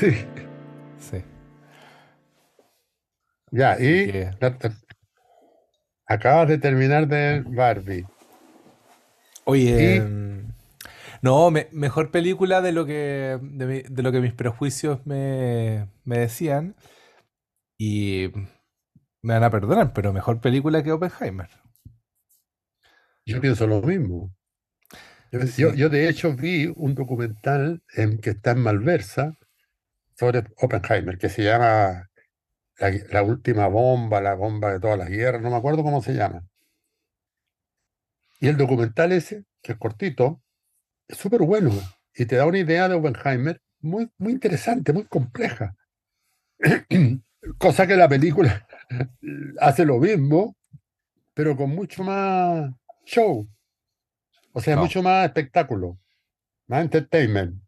Sí. Sí. Ya, y la- acabas de terminar de Barbie. Oye, Y- em, no, me- mejor película de lo que, de, mi- de lo que mis prejuicios me, me decían. Y me van a perdonar, pero mejor película que Oppenheimer. Yo pienso lo mismo. Yo, Sí. yo- yo, de hecho vi un documental en, que está en Malversa sobre Oppenheimer, que se llama la, la última bomba, la bomba de todas las guerras, no me acuerdo cómo se llama. Y el documental ese, que es cortito, es súper bueno y te da una idea de Oppenheimer muy, muy interesante, muy compleja. Cosa que la película hace lo mismo, pero con mucho más show. O sea, No. mucho más espectáculo, más entertainment.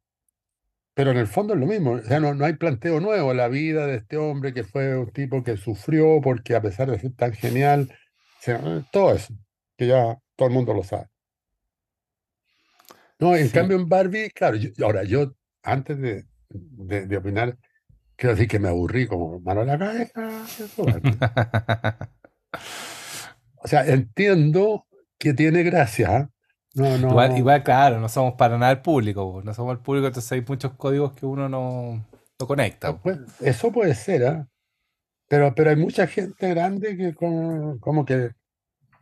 Pero en el fondo es lo mismo. O sea, no, no hay planteo nuevo. La vida de este hombre que fue un tipo que sufrió porque a pesar de ser tan genial, se- todo eso, que ya todo el mundo lo sabe. No, en Sí. cambio en Barbie, claro, yo- ahora yo, antes de, de- de opinar, quiero decir que me aburrí como mano a la cabeza. eso. O sea, entiendo que tiene gracia. No, no. Igual, igual, claro, no somos para nada el público, no somos el público, entonces hay muchos códigos que uno no, no conecta. Pues, eso puede ser, ¿ah? Pero, pero hay mucha gente grande que como, como que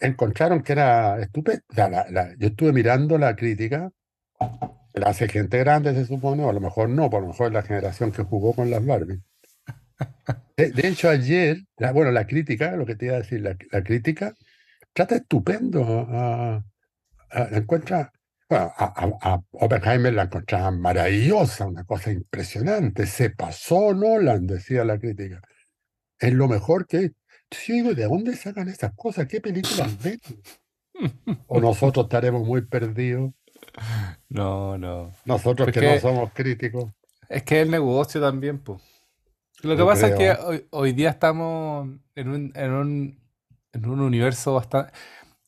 encontraron que era estupendo. O sea, la- la- yo estuve mirando la crítica, la hace gente grande, se supone, o a lo mejor no, por lo mejor es la generación que jugó con las Barbie. De, de hecho, ayer, la- bueno, la crítica, lo que te iba a decir, la, crítica trata estupendo a- la encuentra, bueno, a, a- a Oppenheimer la encontraba maravillosa, una cosa impresionante. Se pasó Nolan, decía la crítica. Es lo mejor que. Sí, digo, ¿de dónde sacan esas cosas? ¿Qué películas ven? O nosotros estaremos muy perdidos, No, no. nosotros que no somos críticos. Es que es el negocio también, pues. Lo que Yo pasa es que hoy, hoy día estamos en un, en un, en un universo bastante,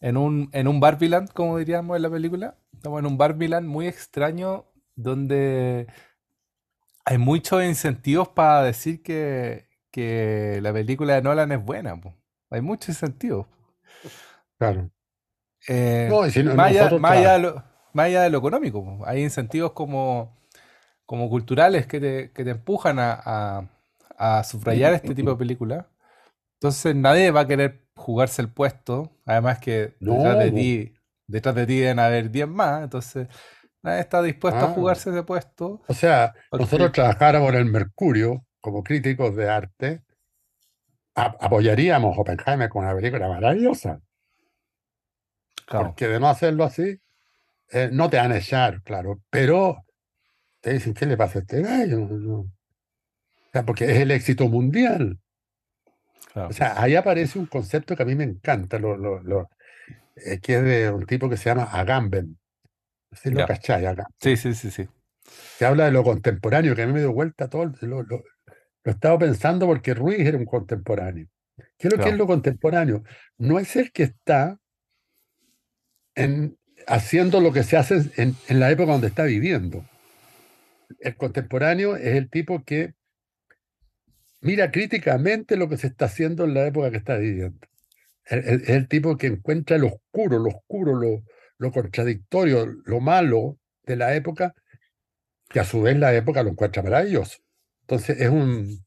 en un, en un Barbieland, como diríamos en la película. Estamos en un Barbieland muy extraño donde hay muchos incentivos para decir que, que la película de Nolan es buena, po. Hay muchos incentivos. Claro. Eh, No, y si no- más allá, nosotros más tra- allá de lo, más allá de lo económico, po. Hay incentivos como, como culturales que te, que te empujan a, a- a subrayar este tipo de películas. Entonces nadie va a querer jugarse el puesto. Además que No, detrás de ti, detrás de ti deben haber 10 más. Entonces nadie está dispuesto a Ah. jugarse ese puesto. O sea, Porque- nosotros trabajáramos en el Mercurio como críticos de arte, a- apoyaríamos Oppenheimer con una película maravillosa. Claro. Porque de no hacerlo así, eh, no te van a echar, claro, pero te dicen, ¿qué le pasa a este gallo? No, no. O sea, porque es el éxito mundial. Claro. O sea, ahí aparece un concepto que a mí me encanta, lo, lo- lo- eh, que es de un tipo que se llama Agamben. No sé si lo cachai, Agamben. Sí, sí, sí, sí. Que habla de lo contemporáneo, que a mí me dio vuelta todo. Lo, lo, lo estaba pensando porque Ruiz era un contemporáneo. ¿Qué es lo que es lo contemporáneo? No es el que está en, haciendo lo que se hace en, en la época donde está viviendo. El contemporáneo es el tipo que mira críticamente lo que se está haciendo en la época que está viviendo. Es el tipo que encuentra lo oscuro, lo oscuro, lo, lo contradictorio, lo malo de la época, que a su vez la época lo encuentra maravilloso. Entonces es un,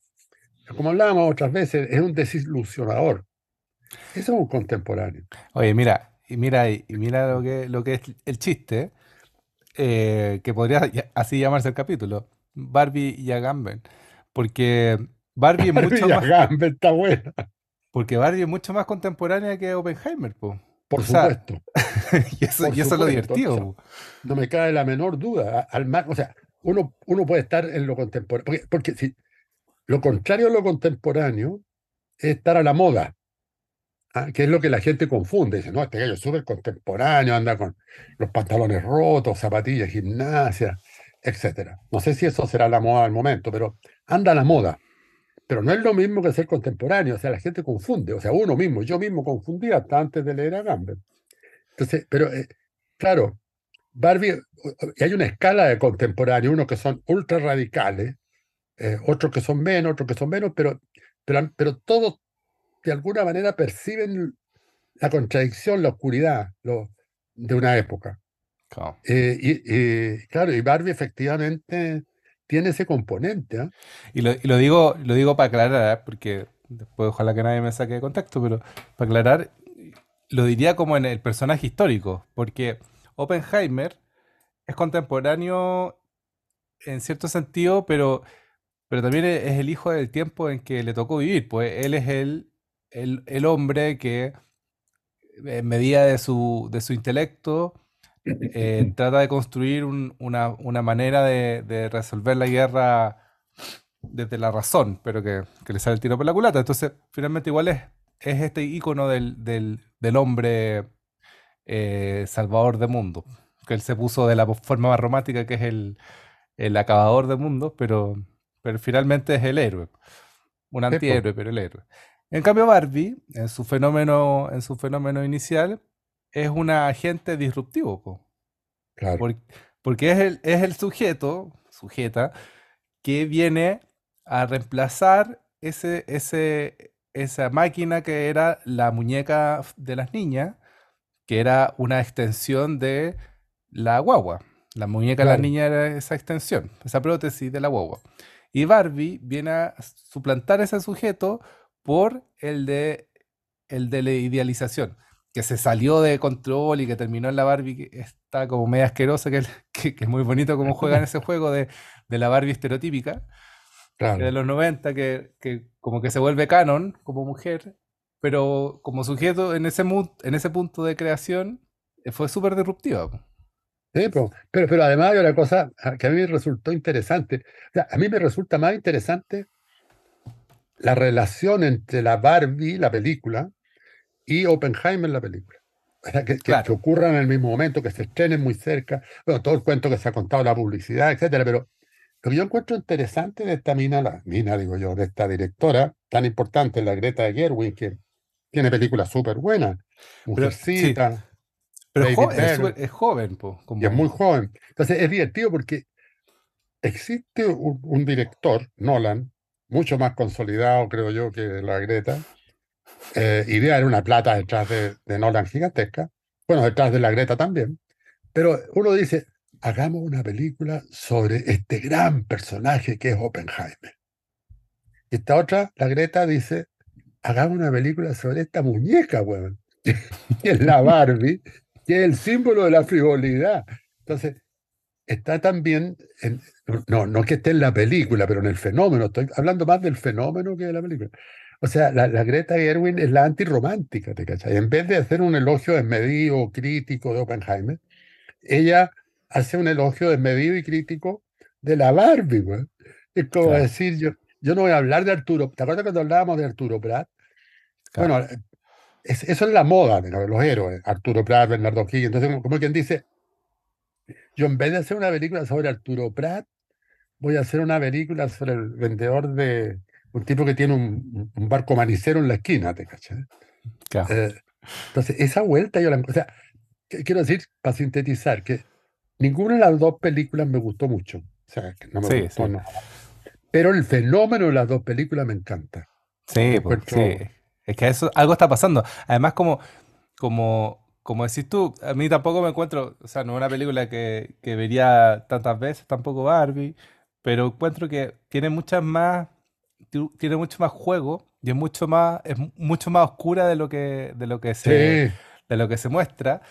como hablábamos otras veces, es un desilusionador. Eso es un contemporáneo. Oye, mira, y mira, y mira lo que, lo que es el chiste, eh, que podría así llamarse el capítulo, Barbie y Agamben, porque Barbie es mucho más, Agamben está buena, porque Barbie es mucho más contemporánea que Oppenheimer, po. por O sea, supuesto. y eso, por y eso es lo divertido, o sea, po. No me cabe la menor duda. Al mar- o sea, uno, uno puede estar en lo contemporáneo. Porque, porque si lo contrario a lo contemporáneo es estar a la moda. ¿ah? Que es lo que la gente confunde. Dice, no, este gallo es súper contemporáneo, anda con los pantalones rotos, zapatillas, gimnasia, etcétera. No sé si eso será la moda del momento, pero anda a la moda. Pero no es lo mismo que ser contemporáneo. O sea, la gente confunde. O sea, uno mismo, yo mismo confundía hasta antes de leer a Gamble. Entonces, pero eh, claro, Barbie, y hay una escala de contemporáneo, unos que son ultra radicales, eh, otros que son menos, otros que son menos, pero, pero, pero todos de alguna manera perciben la contradicción, la oscuridad lo, de una época. Claro. Eh, y, y, claro, y Barbie efectivamente tiene ese componente. ¿ah? Y, lo, lo digo, lo digo para aclarar, ¿eh? porque después ojalá que nadie me saque de contexto, pero para aclarar, lo diría como en el personaje histórico, porque Oppenheimer es contemporáneo en cierto sentido, pero, pero también es el hijo del tiempo en que le tocó vivir, pues él es el, el, el hombre que en medida de su, de su intelecto eh, trata de construir un- una, una manera de, de resolver la guerra desde la razón, pero que, que le sale el tiro por la culata. Entonces, finalmente igual es, es este icono del, del, del hombre eh, salvador de mundo, que él se puso de la forma más romántica que es el, el acabador de mundos, pero, pero finalmente es el héroe. Un antihéroe, pero el héroe. En cambio, Barbie, en su fenómeno, en su fenómeno inicial, es un agente disruptivo, po, claro. por- porque es el, es el sujeto, sujeta, que viene a reemplazar ese, ese, esa máquina que era la muñeca de las niñas, que era una extensión de la guagua. La muñeca de las niñas era esa extensión, esa prótesis de la guagua. Y Barbie viene a suplantar ese sujeto por el de, el de la idealización, que se salió de control y que terminó en la Barbie que está como media asquerosa, que, que- que es muy bonito cómo juegan ese juego de, de la Barbie estereotípica que de Claro. los 90, que, que como que se vuelve canon como mujer, pero como sujeto en ese, en ese punto de creación eh, fue súper disruptiva. Sí, po. pero, pero además hay una cosa ah, que a mí me resultó interesante. O sea, a mí me resulta más interesante la relación entre la Barbie, la película, y Oppenheimer, la película. Que, que, que Claro, ocurran en el mismo momento, que se estrenen muy cerca. Bueno, todo el cuento que se ha contado, la publicidad, etcétera. Pero lo que yo encuentro interesante de esta mina, la mina, digo yo, de esta directora tan importante, la Greta Gerwig, que tiene películas súper buenas, pero sí, Mujercita, pero es, Baby jo- es, es joven, po, y es muy como... joven. Entonces es divertido porque existe un, un director, Nolan, mucho más consolidado, creo yo, que la Greta. Eh, debe haber una plata detrás de, de Nolan gigantesca. Bueno, detrás de la Greta también. Pero uno dice, hagamos una película sobre este gran personaje que es Oppenheimer. Y esta otra, la Greta, dice, hagamos una película sobre esta muñeca, weón, que es la Barbie, que es el símbolo de la frivolidad. Entonces, está también, en- no, no que esté en la película, pero en el fenómeno, estoy hablando más del fenómeno que de la película. O sea, la, la Greta Gerwig es la antirromántica, ¿te cachai? En vez de hacer un elogio desmedido, crítico de Oppenheimer, ella hace un elogio desmedido y crítico de la Barbie, güey. Es como Claro, decir, yo, yo no voy a hablar de Arturo. ¿Te acuerdas cuando hablábamos de Arturo Prat? claro. Bueno, es- eso es la moda de los, los héroes, Arturo Prat, Bernardo Higgins. Entonces, como, como quien dice, yo en vez de hacer una película sobre Arturo Prat, voy a hacer una película sobre el vendedor de un tipo que tiene un, un barco manicero en la esquina, ¿te cachai? claro. Eh, entonces, esa vuelta yo la... O sea, quiero decir, para sintetizar, que ninguna de las dos películas me gustó mucho. O sea, que no me Sí, gustó, sí. no. Pero el fenómeno de las dos películas me encanta. Sí, pues, sí. Es que eso, algo está pasando. Además, como, como, como decís tú, a mí tampoco me encuentro, o sea, no es una película que, que vería tantas veces, tampoco Barbie, pero encuentro que tiene muchas más, tiene mucho más juego y es mucho más, es mu- mucho más oscura de lo que, de lo que se, Sí, de lo que se muestra.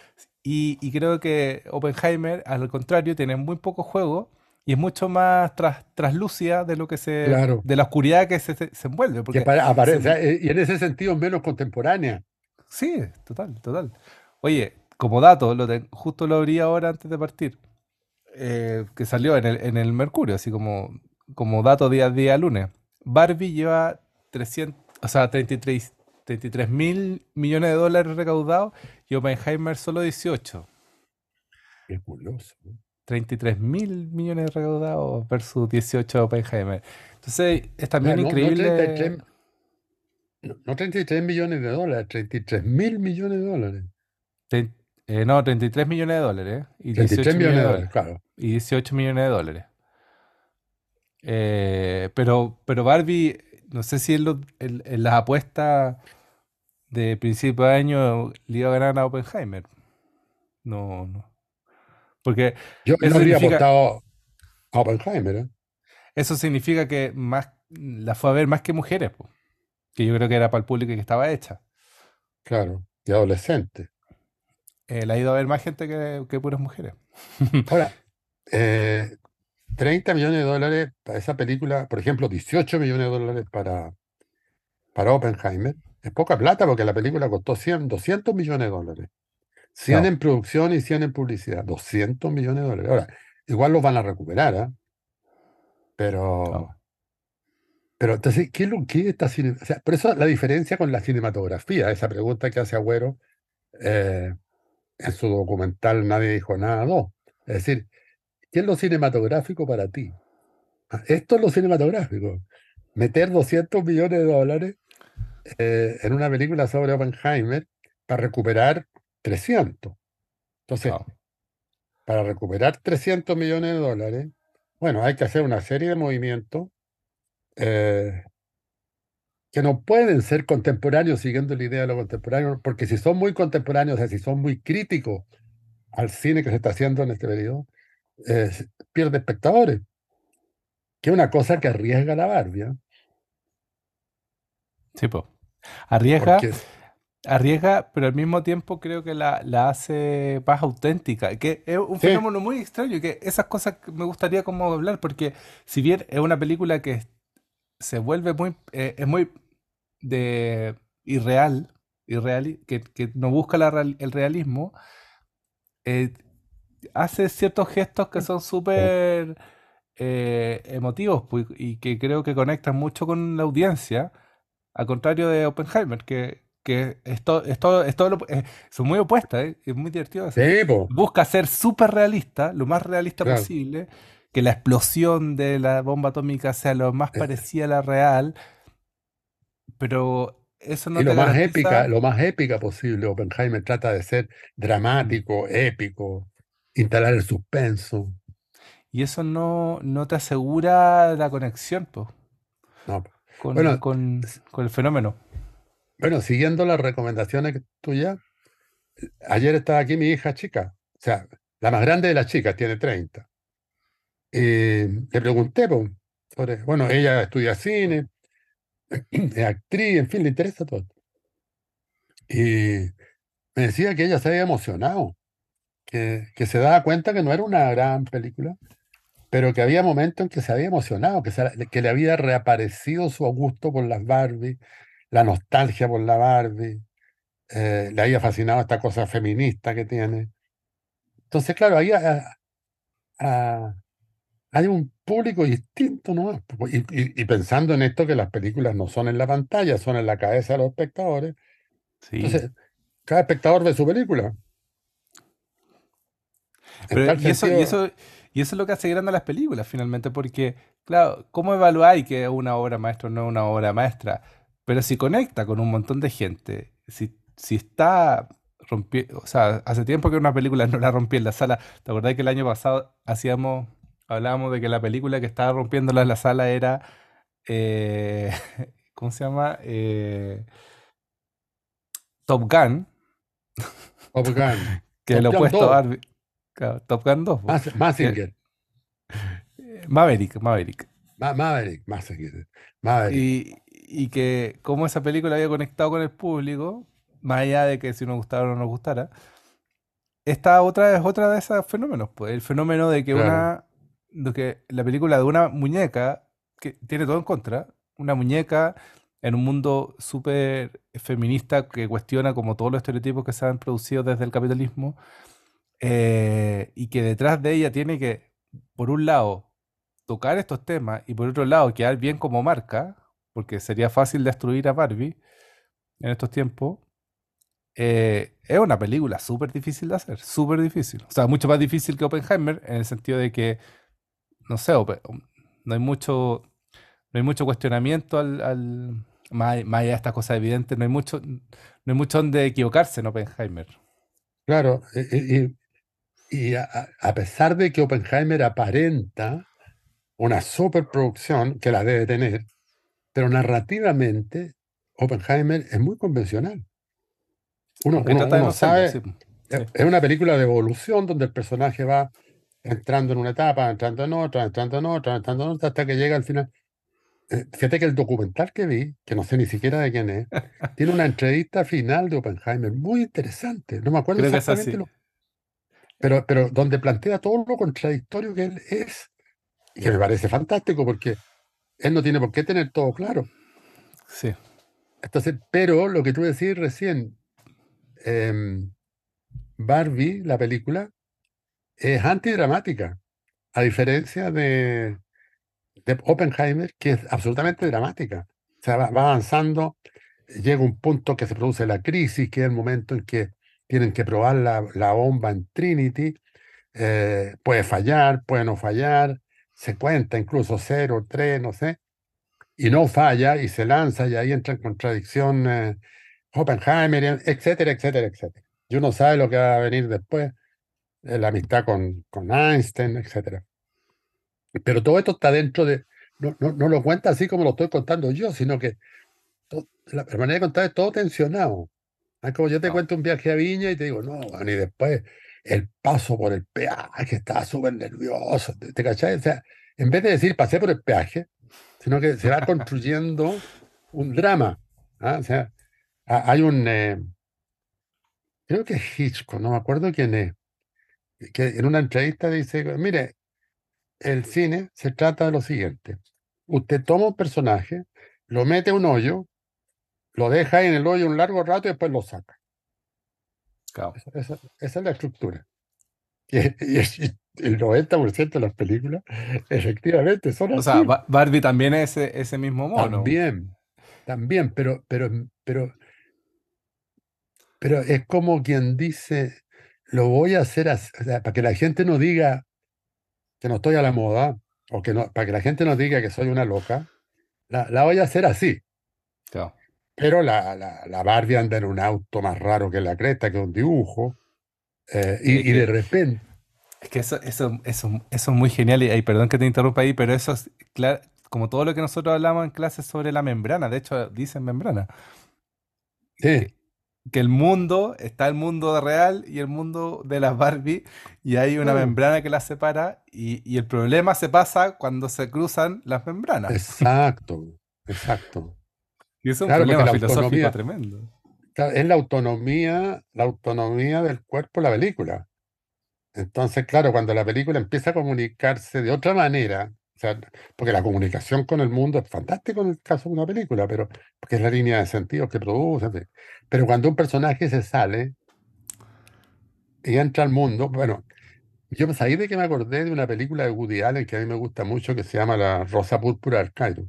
Y, y creo que Oppenheimer, al contrario, tiene muy poco juego y es mucho más tras, traslúcida de lo que se, claro. de la oscuridad que se, se, se envuelve, Que porque aparece, eh, y en ese sentido menos contemporánea. sí, total, total. Oye, como dato, lo ten- justo lo abrí ahora antes de partir, eh, que salió en el, en el Mercurio, así como, como dato día a día lunes. Barbie lleva 300, o sea, 33 mil millones de dólares recaudados y Oppenheimer solo 18. Qué curioso. ¿no? 33 mil millones recaudados versus 18 de Oppenheimer. Entonces, es también no, no, increíble. 33, no, no 33 millones de dólares, 33 mil millones de dólares. tre- eh, no, 33 millones de dólares ¿eh? y 33 18 millones de dólares. claro. Y 18 millones de dólares. Eh, pero, pero Barbie, no sé si en, lo- en- en las apuestas de principio de año le iba a ganar a Oppenheimer. No, no. Porque Yo no habría apostado a Oppenheimer, ¿eh? eso significa que más la fue a ver más que mujeres, po, que yo creo que era para el público que estaba hecha. Claro, y adolescente. Eh, la ha ido a ver más gente que, que puras mujeres. Ahora, eh, 30 millones de dólares para esa película, por ejemplo, 18 millones de dólares para, para Oppenheimer, es poca plata porque la película costó 100, 200 millones de dólares. 100 Claro, en producción y 100 en publicidad. 200 millones de dólares. Ahora, igual los van a recuperar, ¿ah? Pero, pero entonces, ¿qué es lo que esta cine- O sea, por eso la diferencia con la cinematografía, esa pregunta que hace Agüero eh, en su documental Nadie dijo nada, no. Es decir, ¿qué es lo cinematográfico para ti? Ah, Esto es lo cinematográfico. Meter 200 millones de dólares eh, en una película sobre Oppenheimer para recuperar 300. Entonces, para recuperar 300 millones de dólares, bueno, hay que hacer una serie de movimientos eh, que no pueden ser contemporáneos siguiendo la idea de lo contemporáneo, porque si son muy contemporáneos, o sea, si son muy críticos al cine que se está haciendo en este periodo, eh, pierde espectadores, que es una cosa que arriesga la Barbie. Sí, po. Arriesga, arriesga, pero al mismo tiempo creo que la, la hace más auténtica, que es un sí, fenómeno muy extraño, que esas cosas me gustaría como hablar, porque si bien es una película que se vuelve muy, eh, es muy de irreal, irreal que, que no busca la el realismo, eh, hace ciertos gestos que son súper eh, emotivos pues, y que creo que conectan mucho con la audiencia, al contrario de Oppenheimer, que, que es, to- es todo, es todo lo- eh, son muy opuestas, ¿eh? Es muy divertido sí, Busca ser súper realista, lo más realista claro. posible, que la explosión de la bomba atómica sea lo más parecida a la real, pero eso Y no lo te más épica, lo más épica posible, Oppenheimer trata de ser mm, dramático, épico, instalar el suspenso. y eso no, no te asegura la conexión No. con, Bueno, con, con el fenómeno. bueno, siguiendo las recomendaciones tuyas, ayer estaba aquí mi hija chica, o sea, la más grande de las chicas, tiene 30. Y le pregunté, po, sobre, bueno, ella estudia cine, es actriz, en fin, le interesa todo. Y me decía que ella se había emocionado, que, que se daba cuenta que no era una gran película, pero que había momentos en que se había emocionado, que, se- que le había reaparecido su gusto por las Barbie, la nostalgia por la Barbie, eh, le había fascinado esta cosa feminista que tiene. Entonces, claro, ahí ah, ah, hay un público distinto, ¿no? Y, y- y pensando en esto que las películas no son en la pantalla, son en la cabeza de los espectadores. Sí. Entonces, cada espectador ve su película. Pero, y eso, y sentido, eso, y eso es lo que hace grande a las películas, finalmente, porque, claro, ¿cómo evaluáis que una obra maestra o no es una obra maestra? Pero si conecta con un montón de gente, si, si está rompiendo, o sea, hace tiempo que una película no la rompí en la sala. ¿Te acordás que el año pasado hacíamos, hablábamos de que la película que estaba rompiéndola en la sala era, eh, ¿cómo se llama? Eh, Top Gun, Top Gun, que es el Top Gun opuesto a 2, Barbie. Claro, Top Gun 2, po, Mas- que Mazinger, eh, Maverick, Maverick. Ma- Maverick, Mazinger, Maverick, Y, y que cómo esa película había conectado con el público, más allá de que si nos gustara o no nos gustara, esta otra es otra de esos fenómenos, pues el fenómeno de que claro. una, de que la película de una muñeca, que tiene todo en contra, una muñeca en un mundo súper feminista que cuestiona como todos los estereotipos que se han producido desde el capitalismo, eh, y que detrás de ella tiene que, por un lado, tocar estos temas y por otro lado, quedar bien como marca, porque sería fácil destruir a Barbie en estos tiempos, eh, es una película súper difícil de hacer, súper difícil. O sea, mucho más difícil que Oppenheimer en el sentido de que, no sé, Ope- no hay mucho, no hay mucho cuestionamiento al, al- más, allá de estas cosas evidentes, no hay mucho, no hay mucho donde equivocarse en Oppenheimer. Claro, y, y- y a, a- pesar de que Oppenheimer aparenta una superproducción que la debe tener, pero narrativamente Oppenheimer es muy convencional. Uno, uno, uno sabe, sí. es una película de evolución donde el personaje va entrando en una etapa, entrando en otra, entrando en otra, entrando en otra, hasta que llega al final. Eh, Fíjate que el documental que vi, que no sé ni siquiera de quién es, tiene una entrevista final de Oppenheimer muy interesante. No me acuerdo Creo que es exactamente lo, pero, pero donde plantea todo lo contradictorio que él es, y que me parece fantástico porque él no tiene por qué tener todo claro. Sí. Entonces, pero lo que tú decís recién, em, Barbie, la película, es antidramática, a diferencia de, de Oppenheimer, que es absolutamente dramática. O sea, va, va avanzando, llega un punto que se produce la crisis, que es el momento en que tienen que probar la, bomba en Trinity. eh, puede fallar, puede no fallar, se cuenta incluso cero, tres, no sé, y no falla y se lanza y ahí entra en contradicción eh, Oppenheimer, etcétera, etcétera, etcétera. Y uno sabe lo que va a venir después, eh, la amistad con, con Einstein, etcétera. Pero todo esto está dentro de, no, no, no lo cuenta así como lo estoy contando yo, sino que la manera de contar es todo tensionado. Es como yo te No. cuento un viaje a Viña y te digo, no, bueno, y después el paso por el peaje, estaba súper nervioso, ¿te, te cachai? O sea, en vez de decir pasé por el peaje, sino que se va construyendo un drama. ¿ah? O sea, ha- hay un, eh, creo que es Hitchcock, no me acuerdo quién es, que en una entrevista dice, mire, el cine se trata de lo siguiente. Usted toma un personaje, lo mete a un hoyo, lo deja en el hoyo un largo rato y después lo saca. Claro. Esa, esa- es la estructura. Y, y y el 90% de las películas efectivamente son O así. sea, Ba- Barbie también es ese, ese mismo mono. También, también, pero, pero, pero, pero es como quien dice, lo voy a hacer así, o sea, para que la gente no diga que no estoy a la moda, o que no, para que la gente no diga que soy una loca, la, la voy a hacer así. Claro. Pero la, la, la Barbie anda en un auto más raro que la cresta, que un dibujo, eh, y, y de que- repente, Es que eso, eso, eso, eso es muy genial y, y perdón que te interrumpa ahí, pero eso es cla- como todo lo que nosotros hablamos en clases sobre la membrana, de hecho dicen membrana, sí, que el mundo, está el mundo real y el mundo de las Barbie y hay una Claro. membrana que las separa y, y el problema se pasa cuando se cruzan las membranas. exacto, exacto. Y eso es un claro, porque problema la filosófico autonomía- tremendo. Es la autonomía, la autonomía del cuerpo la película. Entonces, claro, cuando la película empieza a comunicarse de otra manera, o sea, porque la comunicación con el mundo es fantástico en el caso de una película, pero porque es la línea de sentidos que produce. Pero cuando un personaje se sale y entra al mundo, bueno, yo pues ahí de que me acordé de una película de Woody Allen que a mí me gusta mucho que se llama La Rosa Púrpura del Cairo.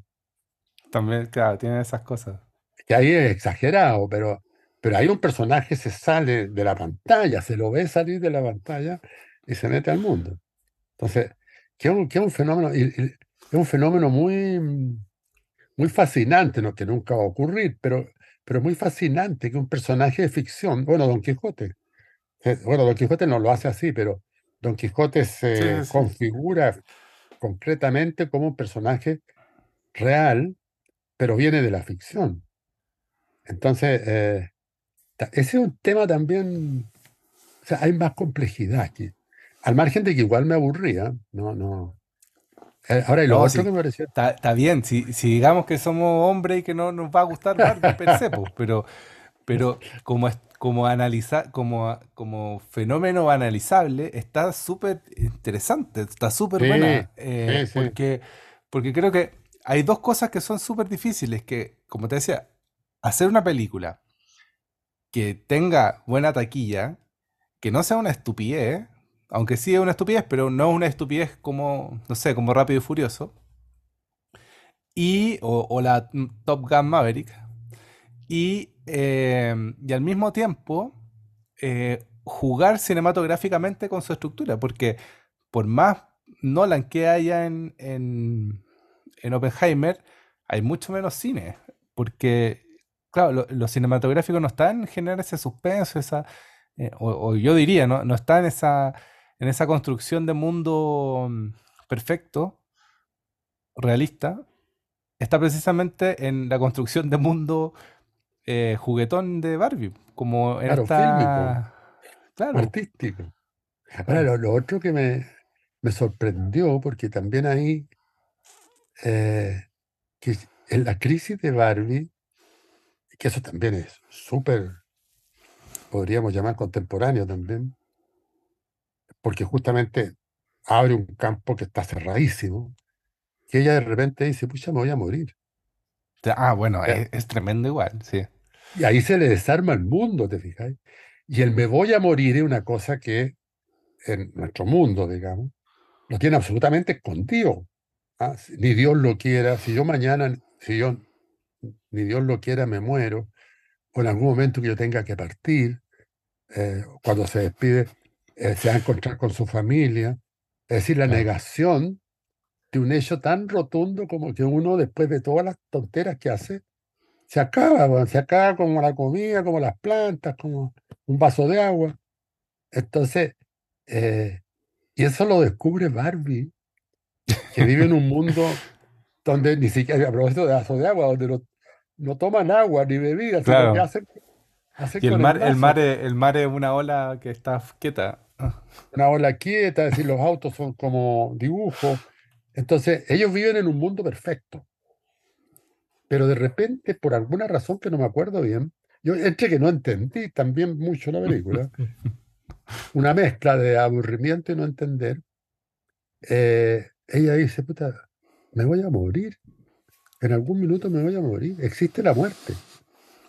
También, claro, tiene esas cosas. que ahí es exagerado, pero, pero ahí un personaje se sale de la pantalla, se lo ve salir de la pantalla y se mete al mundo. Entonces, que es un, que es un fenómeno, y- y es un fenómeno muy, muy fascinante, ¿no? que nunca va a ocurrir, pero, pero muy fascinante que un personaje de ficción, bueno, Don Quijote, eh, bueno, Don Quijote no lo hace así, pero Don Quijote se Sí, sí. configura concretamente como un personaje real, pero viene de la ficción. Entonces, eh, ese es un tema también, o sea, hay más complejidad aquí. Al margen de que igual me aburría, no, no. Eh, ahora, y lo No, otro sí. que me pareció, Está, está bien, si, si digamos que somos hombres y que no nos va a gustar se, pues, pero, pero como, como, analizar, como, como fenómeno analizable está súper interesante, está súper Sí, buena, eh, sí. porque, porque creo que hay dos cosas que son súper difíciles, que como te decía, hacer una película que tenga buena taquilla, que no sea una estupidez, aunque sí es una estupidez, pero no una estupidez como, no sé, como Rápido y Furioso, y, o, la Top Gun Maverick, y, eh, y al mismo tiempo eh, jugar cinematográficamente con su estructura, porque por más Nolan que haya en, en Oppenheimer, hay mucho menos cine, porque, claro, lo, lo cinematográfico no está en generar ese suspenso, esa, eh, o, o yo diría, ¿no? no está en esa, en esa construcción de mundo mm, perfecto, realista está precisamente en la construcción de mundo eh, juguetón de Barbie, como en Claro, fílmico, esta... Claro, artístico. Ahora, lo, lo otro que me, me sorprendió, porque también ahí, eh, que en la crisis de Barbie, que eso también es súper, podríamos llamar contemporáneo también, porque justamente abre un campo que está cerradísimo, que ella de repente dice, pucha, me voy a morir. Ah, bueno, es, es tremendo igual, sí. Y ahí se le desarma el mundo, ¿te fijas? Y el me voy a morir es una cosa que en nuestro mundo, digamos, lo tiene absolutamente escondido. ¿Ah? Ni Dios lo quiera, si yo mañana, si yo, ni Dios lo quiera, me muero, o en algún momento que yo tenga que partir, eh, cuando se despide, eh, se va a encontrar con su familia. Es decir, la negación de un hecho tan rotundo como que uno, después de todas las tonteras que hace, se acaba, weón, se acaba como la comida, como las plantas, como un vaso de agua. Entonces, eh, y eso lo descubre Barbie, que vive en un mundo donde ni siquiera, a propósito de vaso de agua, donde no, no toman agua ni bebida, sino que claro. hacen, hacen Y el mar, el mar, es, el mar es una ola que está quieta. Una ola quieta, es decir, los autos son como dibujos. Entonces, ellos viven en un mundo perfecto, pero de repente, por alguna razón que no me acuerdo bien, yo entre que no entendí también mucho la película, una mezcla de aburrimiento y no entender, eh, ella dice, puta, me voy a morir, en algún minuto me voy a morir, existe la muerte.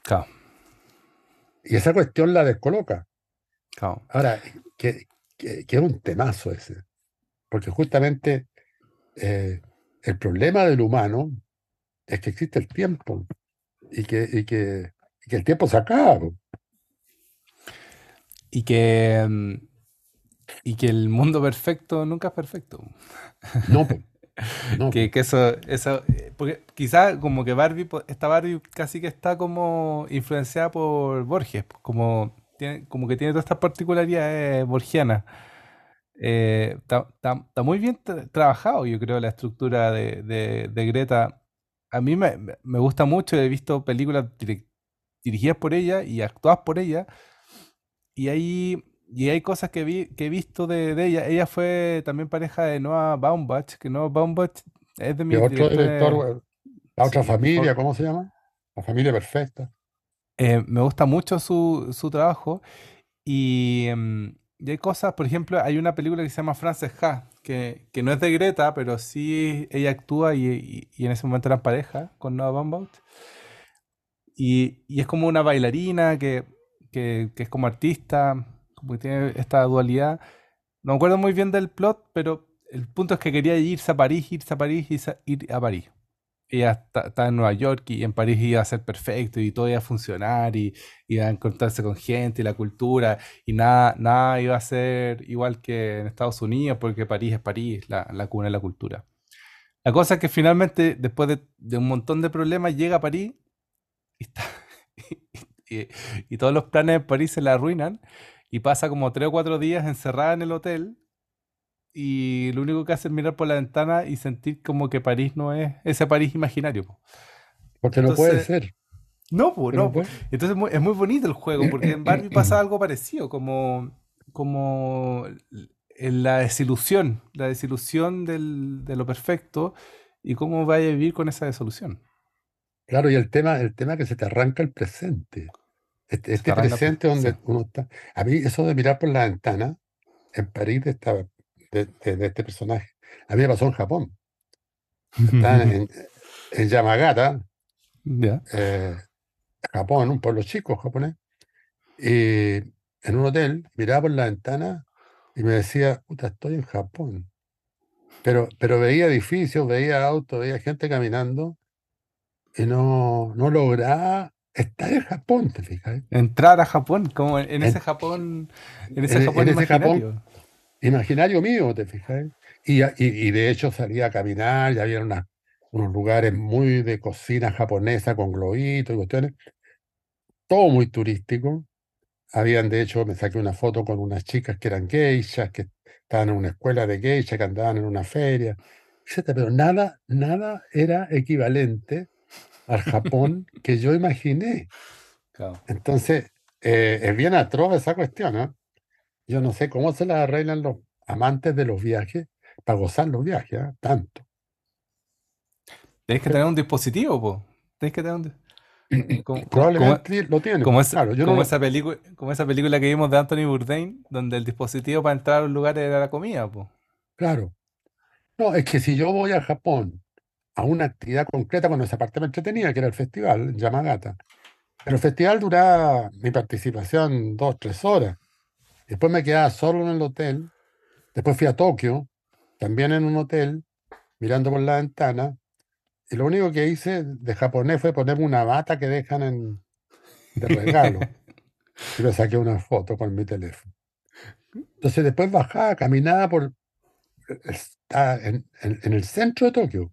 Claro, Y esa cuestión la descoloca. claro. Ahora, que, que, que es un temazo ese, porque justamente eh, el problema del humano es que existe el tiempo y que, y que, y que el tiempo se acaba. Y que, mm, y que el mundo perfecto nunca es perfecto. No, no, Que, que eso, eso, eh, porque quizá como que Barbie, esta Barbie casi que está como influenciada por Borges, como, tiene, como que tiene todas estas particularidades borgianas. Eh, está, está- está muy bien tra- trabajado, yo creo, la estructura de, de- de Greta. A mí me, me- gusta mucho, he visto películas direc- dirigidas por ella y actuadas por ella, y hay, y hay cosas que, vi, que he visto de, de ella. Ella fue también pareja de Noah Baumbach, que Noah Baumbach es de mis otro director, la otra sí, familia. ¿cómo se llama? La familia perfecta. Eh, me gusta mucho su, su trabajo y, em, y hay cosas, por ejemplo, hay una película que se llama Frances Ha, que, que no es de Greta, pero sí ella actúa y, y- y en ese momento eran pareja con Noah Baumbach. Y, y es como una bailarina que, que, que es como artista, como que tiene esta dualidad. No me acuerdo muy bien del plot, pero el punto es que quería irse a París, irse a París, ir a París. Ella está en Nueva York y en París iba a ser perfecto y todo iba a funcionar y iba a encontrarse con gente y la cultura y nada, nada iba a ser igual que en Estados Unidos porque París es París, la, la cuna de la cultura. La cosa es que finalmente, después de, de un montón de problemas, llega a París y, está- y- y todos los planes de París se le arruinan y pasa como tres o cuatro días encerrada en el hotel y lo único que hace es mirar por la ventana y sentir como que París no es ese París imaginario. po. Porque no puede ser. no, po, no po. Entonces es muy, bonito el juego porque en Barbie pasa algo parecido, como, como la desilusión, la desilusión del- de lo perfecto y cómo vaya a vivir con esa desilusión. Claro, y el tema, el tema que se te arranca el presente. Este, este presente sí. donde uno está. A mí, eso de mirar por la ventana en París de, esta, de, de- de este personaje, a mí me pasó en Japón. Estaba en, en Yamagata, Ya. eh, Japón, un pueblo chico japonés, y en un hotel miraba por la ventana y me decía, puta, estoy en Japón. Pero, pero veía edificios, veía autos, veía gente caminando y no, no lograba estar en Japón, ¿te fijas? Entrar a Japón, como en, en ese En, Japón, en ese en Japón ese Japón imaginario. imaginario mío, ¿te fijas? Y, y, y de hecho salía a caminar, y había unas- unos lugares muy de cocina japonesa con globitos y cuestiones, todo muy turístico. Habían, de hecho, me saqué una foto con unas chicas que eran geishas, que estaban en una escuela de geisha, que andaban en una feria. etcétera, pero nada, nada era equivalente al Japón que yo imaginé. Claro. Entonces, eh, es bien atroz esa cuestión, ¿no? Yo no sé cómo se la arreglan los amantes de los viajes para gozar los viajes, ¿ah? tanto. Tenés que tener un dispositivo, po. Tenés que tener un... como- como- Probablemente lo tiene. Como, esa, claro, yo como no, esa película, como esa película que vimos de Anthony Bourdain, donde el dispositivo para entrar a los lugares era la comida, po. claro. No, es que si yo voy a Japón a una actividad concreta, cuando esa parte me entretenía, que era el festival Yamagata, pero el festival duraba mi participación dos, tres horas. Después me quedaba solo en el hotel. Después fui a Tokio, también en un hotel, mirando por la ventana. Y lo único que hice de japonés fue ponerme una bata que dejan en, de regalo. Y me saqué una foto con mi teléfono. Entonces después bajaba, caminaba por... Está en, en- en el centro de Tokio.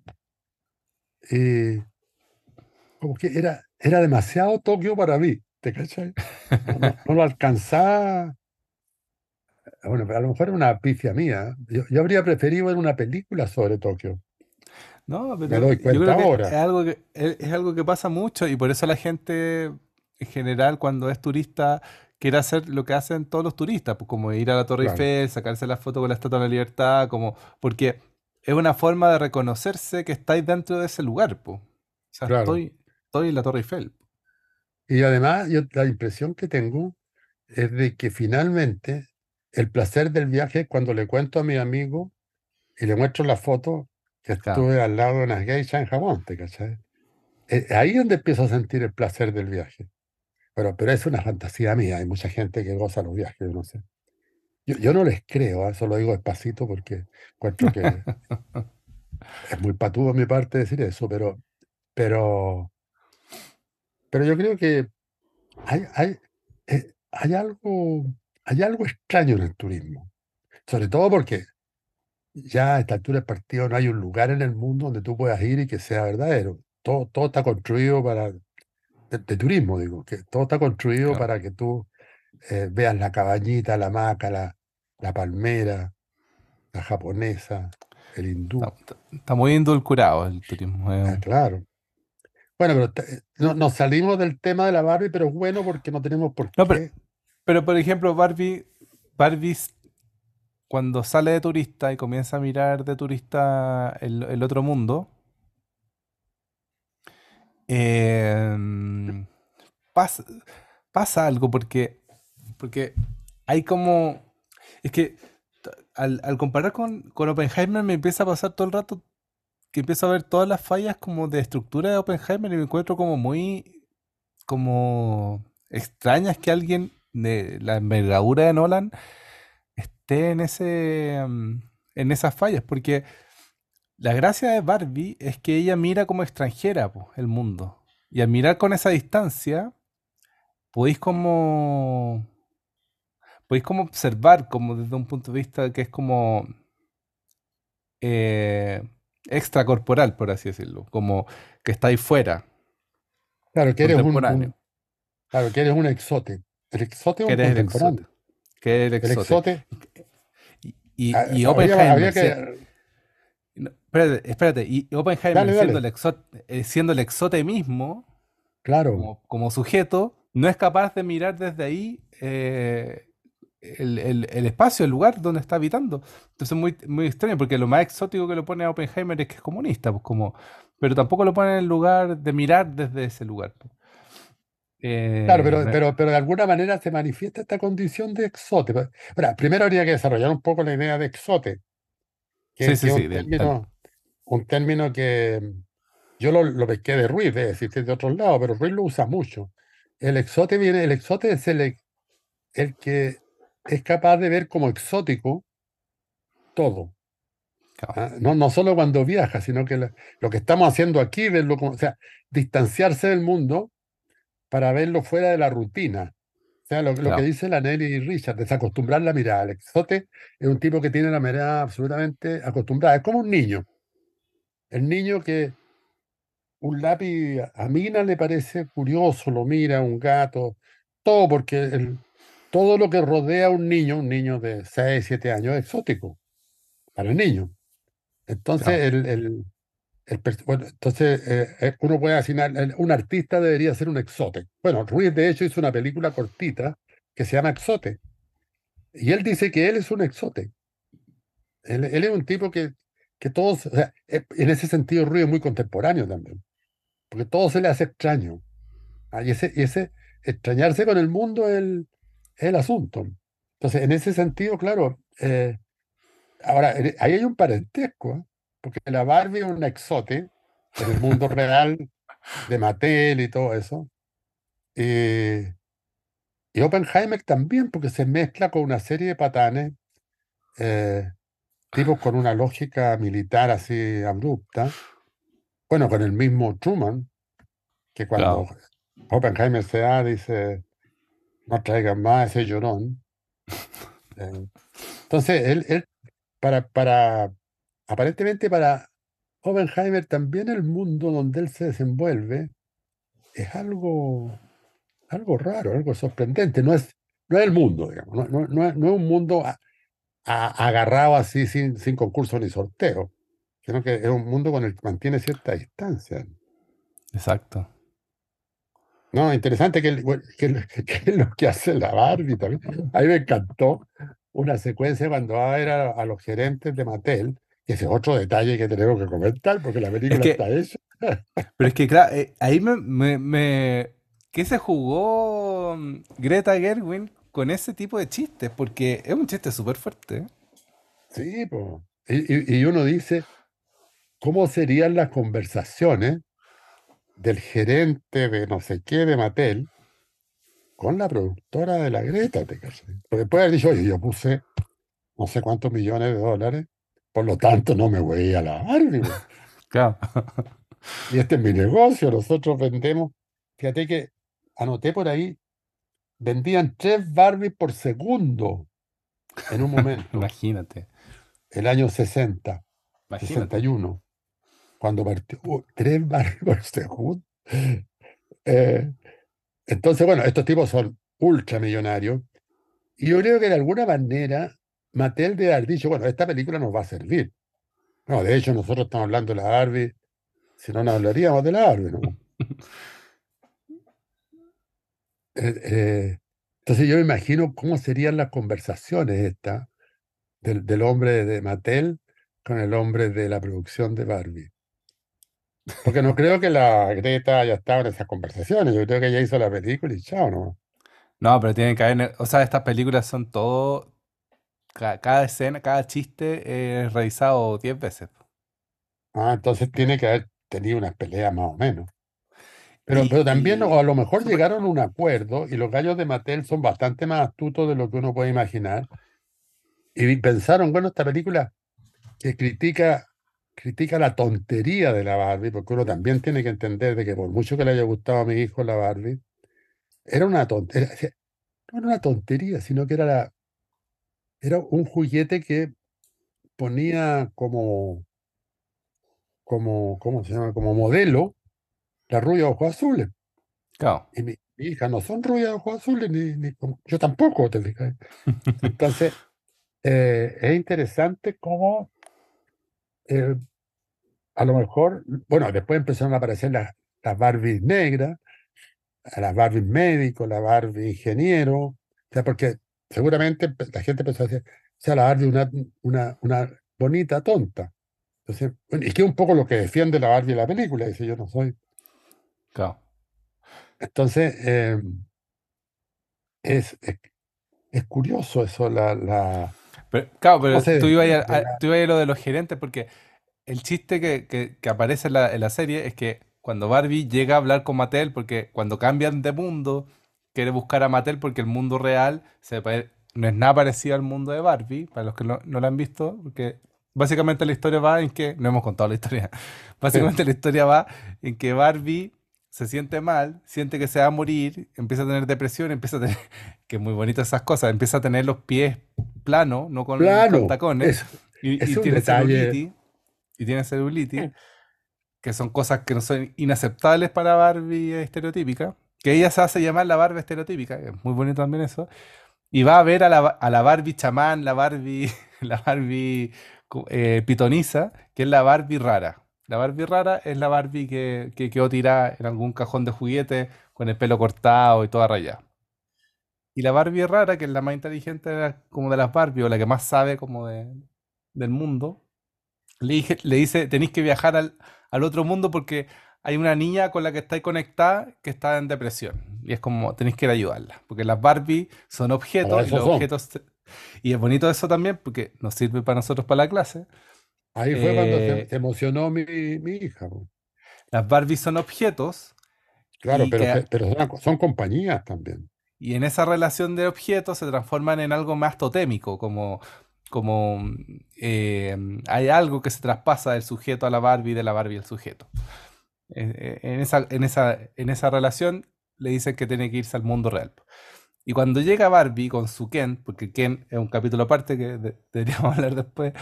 Como que era, era demasiado Tokio para mí, ¿te cachai? No, no- no lo alcanzaba. Bueno, pero a lo mejor era una pifia mía. Yo, yo habría preferido ver una película sobre Tokio. No, Me pero doy yo creo cuenta que ahora. es algo que, es algo que pasa mucho y por eso la gente en general cuando es turista quiere hacer lo que hacen todos los turistas, pues como ir a la Torre Claro, Eiffel, sacarse la foto con la Estatua de la Libertad, como porque es una forma de reconocerse que estáis dentro de ese lugar. O sea, claro. estoy, estoy en la Torre Eiffel. Y además, yo, la impresión que tengo es de que finalmente el placer del viaje es cuando le cuento a mi amigo y le muestro la foto que Claro. estuve al lado de unas geishas en Japón, ¿te cachai? Eh, ahí es donde empiezo a sentir el placer del viaje. Pero, pero es una fantasía mía. Hay mucha gente que goza los viajes, no sé. Yo, yo no les creo, ¿ah? eso lo digo despacito porque encuentro que es muy patudo de mi parte decir eso, pero, pero, pero yo creo que hay, hay, eh, hay algo, hay algo extraño en el turismo. Sobre todo porque ya a esta altura del partido no hay un lugar en el mundo donde tú puedas ir y que sea verdadero. Todo, todo está construido para, de, de turismo, digo, que todo está construido Claro. para que tú eh, veas la cabañita, la hamaca, la, la palmera, la japonesa, el hindú. Está, muy indulcurado el turismo. es Ah, claro. Bueno, pero te- no, nos salimos del tema de la Barbie, pero es bueno porque no tenemos por No, pero, qué. pero por ejemplo, Barbie, Barbie cuando sale de turista y comienza a mirar de turista el, el otro mundo, em, pasa, pasa algo porque, porque hay como... Es que al, al comparar con, con Oppenheimer me empieza a pasar todo el rato que empiezo a ver todas las fallas como de estructura de Oppenheimer y me encuentro como muy como extrañas que alguien de la envergadura de Nolan esté en ese mm, en esas fallas porque la gracia de Barbie es que ella mira como extranjera po, el mundo. Y al mirar con esa distancia podéis como podéis como observar como desde un punto de vista que es como eh, extracorporal, por así decirlo, como que estáis fuera, Claro, que eres un, un- claro, que eres un exote. El exote es que un eres exote, que eres el exote. Y, y, ah, y Oppenheimer, no, espérate, espérate, y Oppenheimer Dale, siendo dale. el exote, eh, siendo el exote mismo, Claro, como, como sujeto, no es capaz de mirar desde ahí eh, el, el- el espacio, el lugar donde está habitando. Entonces es muy, muy extraño, porque lo más exótico que lo pone a Oppenheimer es que es comunista, pues como, pero tampoco lo pone en el lugar de mirar desde ese lugar. pues. claro, Eh, pero, me- pero, pero de alguna manera se manifiesta esta condición de exote. Pero, ahora, primero habría que desarrollar un poco la idea de exote, que, sí, sí, es sí, un del- término, un término que yo lo, lo pesqué de Ruiz, debe existir de otros lados, pero Ruiz lo usa mucho. El exote viene, el exote es el, el que es capaz de ver como exótico todo. claro, ¿ah? No, no solo cuando viaja, sino que lo que estamos haciendo aquí, verlo como, o sea, distanciarse del mundo para verlo fuera de la rutina. O sea, lo, lo que dice la Nelly Richard, desacostumbrar la mirada. El exote es un tipo que tiene la mirada absolutamente acostumbrada. Es como un niño. El niño que un lápiz a Mina le parece curioso, lo mira, un gato, todo, porque el- todo lo que rodea a un niño, un niño de 6, 7 años, es exótico para el niño. Entonces, Claro, el, el, el pers- bueno, entonces eh, eh, uno puede asignar, un artista debería ser un exote. Bueno, Ruiz de hecho hizo una película cortita que se llama Exote. Y él dice que él es un exote. Él, él es un tipo que, que todos, o sea, eh, en ese sentido Ruiz es muy contemporáneo también, porque todo se le hace extraño. Ah, y ese, y ese extrañarse con el mundo es el, es el asunto. Entonces, en ese sentido, claro, eh, ahora, ahí hay un parentesco, ¿eh? Porque la Barbie es un exote en el mundo real de Mattel y todo eso. Y, y Oppenheimer también, porque se mezcla con una serie de patanes, eh, tipos con una lógica militar así abrupta. Bueno, con el mismo Truman, que cuando claro. Oppenheimer se da, dice, no traigan más ese llorón. Eh, entonces, él, él para, para, aparentemente para Oppenheimer también el mundo donde él se desenvuelve es algo, algo raro, algo sorprendente. No es, no es el mundo, digamos, no, no- no es, un mundo a- agarrado así sin, sin concurso ni sorteo, sino que es un mundo con el que mantiene cierta distancia. Exacto. No, interesante que, que, que es lo que hace la Barbie también. A mí me encantó una secuencia cuando va a ver a, los gerentes de Mattel, que ese es otro detalle que tenemos que comentar, porque la Es película está hecha. pero es que, claro, eh, ahí me, me, me- ¿Qué se jugó mm, Greta Gerwig con ese tipo de chistes? Porque es un chiste súper fuerte. ¿eh? Sí. Y, y- y uno dice, ¿cómo serían las conversaciones del gerente de no sé qué de Mattel con la productora de la Greta? ¿te cachai? Porque puede haber dicho, oye, yo puse no sé cuántos millones de dólares, por lo tanto no me voy a la Barbie. Claro. Y este es mi negocio, nosotros vendemos. Fíjate que anoté por ahí, vendían tres Barbies por segundo en un momento, Imagínate, el año 60, imagínate. 61, cuando partió. uh, tres Barbies por segundo. Eh, entonces, bueno, estos tipos son ultramillonarios. Y yo creo que de alguna manera Mattel debe haber dicho, bueno, esta película nos va a servir. No, de hecho, nosotros estamos hablando de la Barbie, si no, no hablaríamos de la Barbie, ¿no? Eh, eh, entonces yo me imagino cómo serían las conversaciones estas del, del hombre de Mattel con el hombre de la producción de Barbie. Porque no creo que la Greta haya estado en esas conversaciones. Yo creo que ella hizo la película y chao, ¿no? No, pero tienen que haber. O sea, estas películas son todo. ca- Cada escena, cada chiste es revisado 10 veces. Ah, entonces tiene que haber tenido unas peleas más o menos. Pero, Y, pero también, o a lo mejor llegaron a un acuerdo y los gallos de Mattel son bastante más astutos de lo que uno puede imaginar. Y pensaron, bueno, esta película que critica, critica la tontería de la Barbie, porque uno también tiene que entender de que por mucho que le haya gustado a mi hijo la Barbie, era una tontería, no era una tontería, sino que era, la- era un juguete que ponía como, como, ¿cómo se llama? Como modelo la rubia de ojos azules. claro. Y mi, mi hija no son rubias de ojos azules, ni, ni yo tampoco, te fijas. Entonces, eh, es interesante cómo eh, a lo mejor, bueno, después empezaron a aparecer las, las Barbies negras, las Barbies médicos, la Barbie ingeniero, o sea, porque seguramente la gente empezó a decir, o sea, la Barbie una, una, una bonita tonta. Entonces, bueno, y que es un poco lo que defiende la Barbie en la película, dice yo no soy. Claro. Entonces, eh, es, es, es curioso eso, la, la, Pero, claro, pero tú ibas a, a- tú ibas a lo de los gerentes porque el chiste que, que- que aparece en la, en la serie es que cuando Barbie llega a hablar con Mattel, porque cuando cambian de mundo, quiere buscar a Mattel porque el mundo real se no es nada parecido al mundo de Barbie, para los que no, no lo han visto, porque básicamente la historia va en que, no hemos contado la historia, básicamente la historia va en que Barbie se siente mal, siente que se va a morir, empieza a tener depresión, empieza a tener, que es muy bonito esas cosas, empieza a tener los pies planos, no con, con Plano, tacones, es, y, es y tiene celulitis, y tiene celulitis, que son cosas que no son inaceptables para Barbie estereotípica, que ella se hace llamar la Barbie estereotípica, que es muy bonito también eso, y va a ver a la, a la Barbie chamán, la Barbie la Barbie eh, pitoniza, que es la Barbie rara. La Barbie rara es la Barbie que, que quedó tirada en algún cajón de juguete con el pelo cortado y toda rayada. Y la Barbie rara, que es la más inteligente como de las Barbie o la que más sabe como de- del mundo, le, dije- le dice, tenéis que viajar al, al otro mundo porque hay una niña con la que estáis conectada que está en depresión. Y es como, tenéis que ir a ayudarla. Porque las Barbie son objetos y eso los son. objetos... se- Y es bonito eso también porque nos sirve para nosotros para la clase. Ahí fue cuando se, Eh, se emocionó mi, mi hija. las Barbie son objetos Claro, pero, que pero son, son compañías también. Y en esa relación de objetos se transforman en algo más totémico, como, como mm, eh, hay algo que se traspasa del sujeto a la Barbie de la Barbie al sujeto. Eh, eh, En esa, en esa, en esa relación le dicen que tiene que irse al mundo real. Y cuando llega Barbie con su Ken, porque Ken es un capítulo aparte que de- deberíamos hablar después,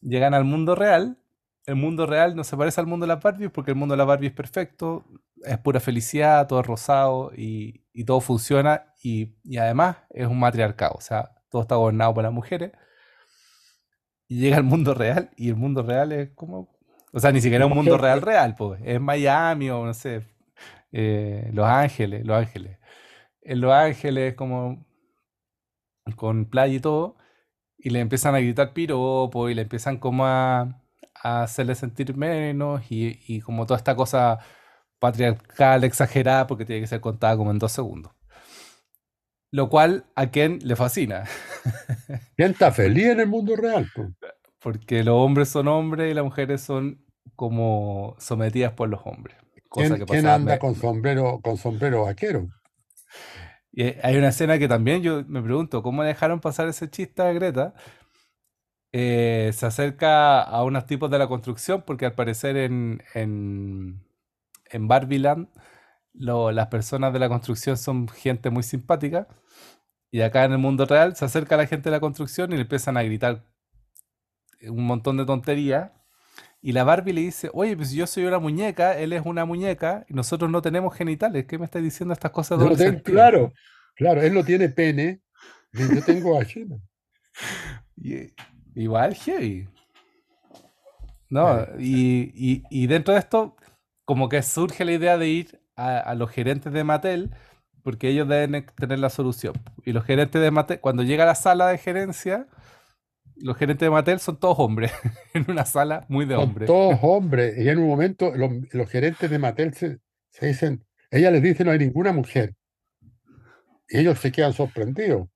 llegan al mundo real. El mundo real no se parece al mundo de las Barbies porque el mundo de la Barbie es perfecto, es pura felicidad, todo es rosado y, y todo funciona y, y además es un matriarcado, o sea, todo está gobernado por las mujeres. Y llega al mundo real y el mundo real es como, o sea, ni siquiera es un mundo real real, pues, es Miami o no sé, eh, Los Ángeles, Los Ángeles. En Los Ángeles como con playa y todo, y le empiezan a gritar piropo y le empiezan como a, a hacerle sentir menos y, y como toda esta cosa patriarcal exagerada porque tiene que ser contada como en dos segundos. Lo cual a Ken le fascina, ¿Quién está feliz en el mundo real? po? porque los hombres son hombres y las mujeres son como sometidas por los hombres. Cosa ¿Quién, que quién anda con sombrero, con sombrero vaquero? Y eh, hay una escena que también yo me pregunto, ¿cómo dejaron pasar ese chiste a Greta? Eh, se acerca a unos tipos de la construcción porque al parecer en, en, en Barbieland lo- las personas de la construcción son gente muy simpática y acá en el mundo real se acerca la gente de la construcción y le empiezan a gritar un montón de tonterías y la Barbie le dice, oye, pues yo soy una muñeca, él es una muñeca y nosotros no tenemos genitales, ¿qué me estás diciendo estas cosas de Yo lo doble tengo- sentido?" claro, claro, él no tiene pene, y yo tengo vagina. Y- igual heavy. No, y, y- y dentro de esto, como que surge la idea de ir a, a los gerentes de Mattel, porque ellos deben e- tener la solución. Y los gerentes de Mattel, cuando llega a la sala de gerencia, los gerentes de Mattel son todos hombres, en una sala muy de Son hombres. todos hombres, y en un momento los, los gerentes de Mattel se, se dicen, ella les dice no hay ninguna mujer. Y ellos se quedan sorprendidos.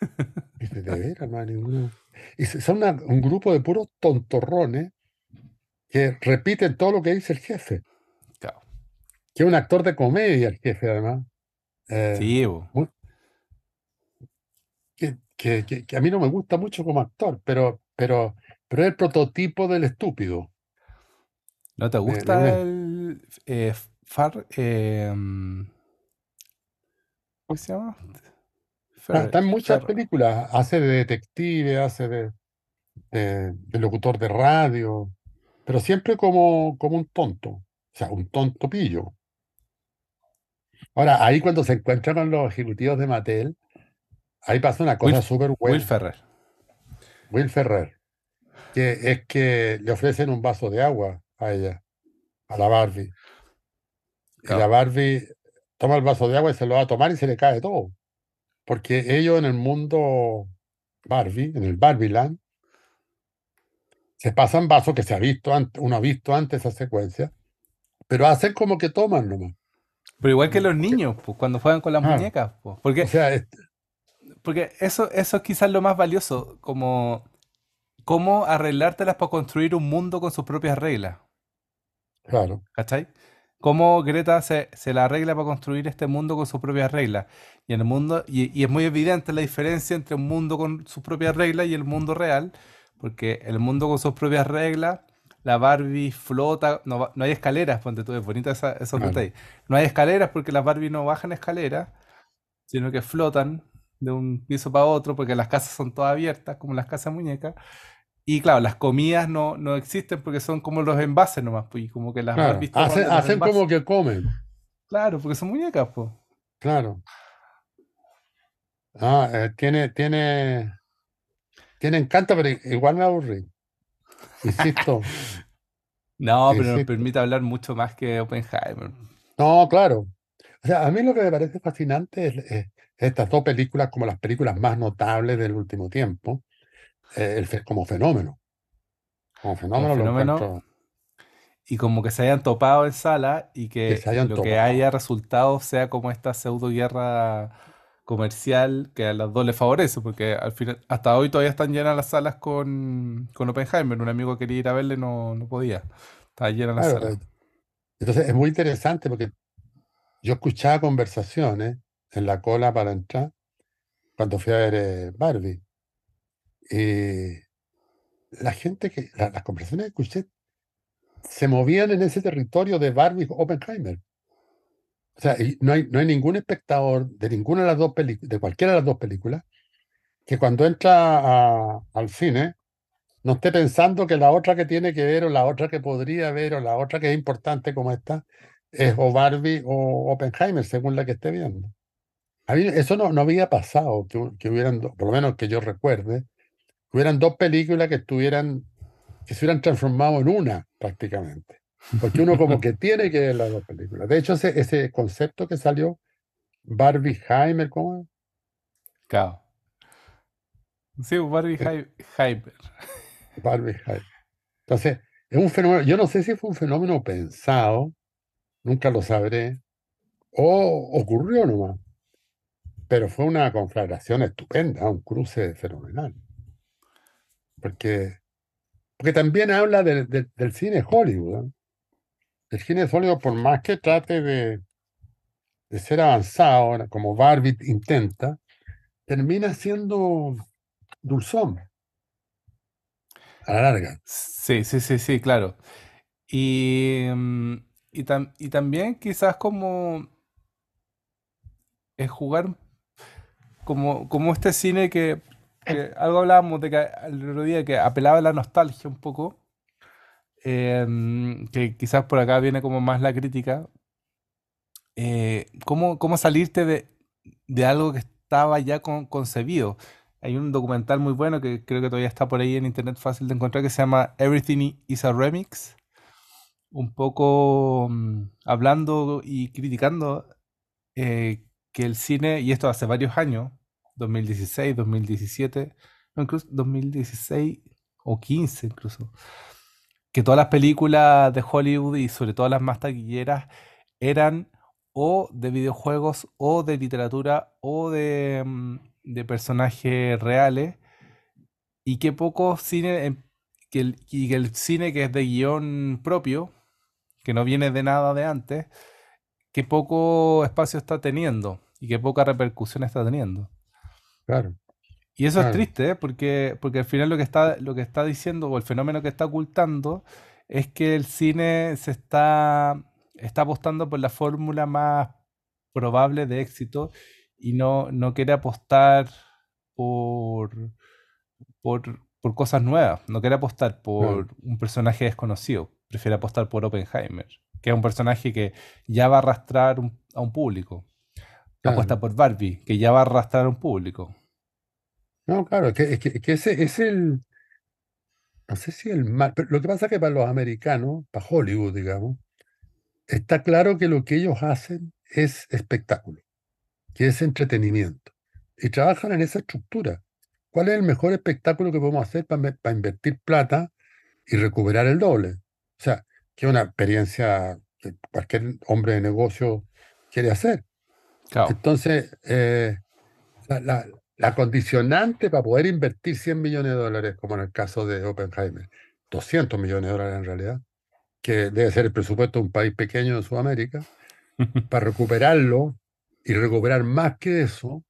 Dice, de veras, no hay ninguna. Y son una- un grupo de puros tontorrones que repiten todo lo que dice el jefe, Claro. que es un actor de comedia el jefe además. Eh, Sí, que, que- que- que a mí no me gusta mucho como actor, pero, pero, pero es el prototipo del estúpido. ¿No te Me- gusta el eh, Far... eh, ¿cómo se llama? Está, Fer- está en muchas Fer- películas, hace de detective, hace de, de- de locutor de radio, pero siempre como, como un tonto, o sea, un tonto pillo. Ahora, ahí cuando se encuentra con los ejecutivos de Mattel, ahí pasa una cosa Will- súper Will buena. Ferrer. Will Ferrer, que es que le ofrecen un vaso de agua a ella, a la Barbie. Y la. Barbie toma el vaso de agua y se lo va a tomar y se le cae todo. Porque ellos en el mundo Barbie, en el Barbieland, se pasan vasos que se ha visto antes, uno ha visto antes esa secuencia, pero hacen como que toman nomás. Pero igual que los niños, pues, cuando juegan con las Claro. muñecas, pues, porque, O sea, porque eso, eso es quizás lo más valioso, como cómo arreglártelas para construir un mundo con sus propias reglas, claro, ¿cachai? Cómo Greta se, se la arregla para construir este mundo con sus propias reglas. Y en el mundo, y, y es muy evidente la diferencia entre un mundo con sus propias reglas y el mundo real, porque el mundo con sus propias reglas, la Barbie flota, no, no hay escaleras, ponte tú, es bonito esa, Claro. detalles. No hay escaleras porque las Barbie no bajan escaleras, sino que flotan de un piso para otro, porque las casas son todas abiertas, como las casas muñecas. Y claro, las comidas no, no existen porque son como los envases nomás, pues, y como que las claro. Barbies toman Hacen, como que comen, Claro, porque son muñecas, pues. claro. Ah, eh, tiene, tiene, tiene encanto, pero igual me aburrí. Insisto, No, pero nos permite hablar mucho más que Oppenheimer. No, claro. O sea, a mí lo que me parece fascinante es, es estas dos películas como las películas más notables del último tiempo, eh, el fe- como fenómeno. Como Como fenómeno lo fenómeno, y como que se hayan topado en sala y que lo que haya resultado sea como esta pseudo guerra comercial que a las dos les favorece, porque al final, hasta hoy todavía están llenas las salas con, con Oppenheimer. Un amigo quería ir a verle, no, no podía. Estaba llena la Claro, sala. eh, entonces es muy interesante porque yo escuchaba conversaciones en la cola para entrar cuando fui a ver eh, Barbie. Y la gente que, la- las conversaciones que escuché se movían en ese territorio de Barbie Oppenheimer. O sea, no hay, no hay ningún espectador de ninguna de las dos películas, de cualquiera de las dos películas, que cuando entra al cine no esté pensando que la otra que tiene que ver o la otra que podría ver o la otra que es importante como esta es o Barbie o Oppenheimer, según la que esté viendo. Eso no, no había pasado, que, que hubieran, por lo menos que yo recuerde, que hubieran dos películas que estuvieran, que se hubieran transformado en una prácticamente. Porque uno como que tiene que ver las dos películas. De hecho, ese, ese concepto que salió, Barbieheimer, ¿cómo es? Claro. Sí, Barbie Eh, Hy- Hyper. Barbieheimer. Entonces, es un fenómeno, yo no sé si fue un fenómeno pensado, nunca lo sabré, o ocurrió nomás, pero fue una conflagración estupenda, un cruce fenomenal. Porque, porque también habla del, del- del cine Hollywood. ¿eh? El cine Hollywood, por más que trate de, de ser avanzado, como Barbie intenta, termina siendo dulzón a la larga. Sí, sí, sí, sí, claro. Y, mm, y, tam- y también quizás como es jugar como, como este cine que, que algo hablábamos de que el otro día que apelaba a la nostalgia un poco, em, que quizás por acá viene como más la crítica, eh, cómo, cómo salirte de, de algo que estaba ya con- concebido. Hay un documental muy bueno que creo que todavía está por ahí en internet fácil de encontrar que se llama Everything is a Remix, un poco mm, hablando y criticando eh, que el cine, y esto hace varios años, 2016, 2017, no, incluso 2016 o 15 incluso, que todas las películas de Hollywood y sobre todo las más taquilleras eran o de videojuegos o de literatura o de, mm, de personajes reales y que poco cine, em- el, y que el cine que es de guion propio, que no viene de nada de antes, que poco espacio está teniendo y que poca repercusión está teniendo. Claro, Y eso es triste, ¿eh? porque, porque al final lo que está, lo que está diciendo o el fenómeno que está ocultando es que el cine se está, está apostando por la fórmula más probable de éxito y no, no quiere apostar por, por, por cosas nuevas, no quiere apostar claro, por un personaje desconocido, prefiere apostar por Oppenheimer, que es un personaje que ya va a arrastrar un- a un público. Apuesta por Barbie, que ya va a arrastrar a un público. No, claro, es que, es que, es que ese es el, no sé si el mal, pero lo que pasa es que para los americanos, para Hollywood, digamos, está claro que lo que ellos hacen es espectáculo, que es entretenimiento. Y trabajan en esa estructura. ¿Cuál es el mejor espectáculo que podemos hacer para, para invertir plata y recuperar el doble? O sea, que es una experiencia que cualquier hombre de negocio quiere hacer. Claro. Entonces, eh, la, la- la condicionante para poder invertir 100 millones de dólares, como en el caso de Oppenheimer, 200 millones de dólares en realidad, que debe ser el presupuesto de un país pequeño de Sudamérica, para recuperarlo y recuperar más que eso,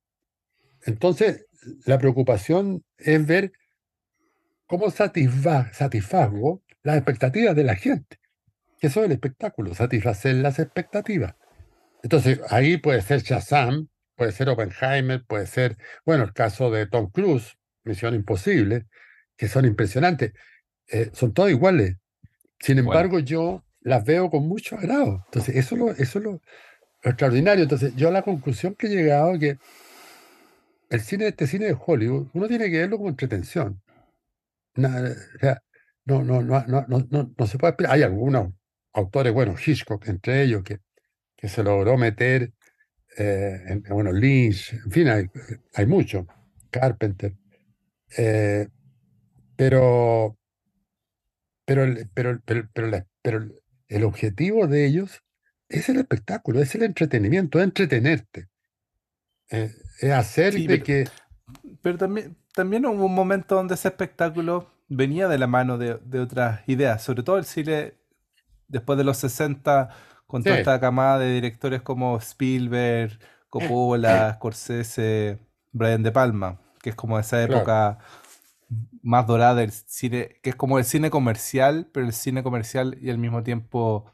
entonces la preocupación es ver cómo satisfa- satisfago las expectativas de la gente, que eso es el espectáculo, satisfacer las expectativas. Entonces, ahí puede ser Shazam, puede ser Oppenheimer, puede ser, bueno, el caso de Tom Cruise, Misión Imposible, que son impresionantes. Eh, son todas iguales. Sin Bueno, embargo, yo las veo con mucho agrado. Entonces, eso es lo, eso es lo, lo extraordinario. Entonces, yo a la conclusión que he llegado es que el cine, este cine de Hollywood, uno tiene que verlo como entretención. Nada, o sea, no, no, no, no, no, no, no se puede esperar. Hay algunos autores, bueno, Hitchcock entre ellos, que, que se logró meter, eh, en- bueno, Lynch, en fin, hay, hay muchos, Carpenter. eh, pero, pero, el, pero, pero, pero la- pero el objetivo de ellos es el espectáculo, es el entretenimiento, es entretenerte. eh, es hacer Sí, de pero, que, pero también, también hubo un momento donde ese espectáculo venía de la mano de, de otras ideas, sobre todo el cine después de los 60, con toda esta camada de directores como Spielberg, Coppola, Scorsese, Brian De Palma, que es como esa claro. época más dorada del cine, que es como el cine comercial, pero el cine comercial y al mismo tiempo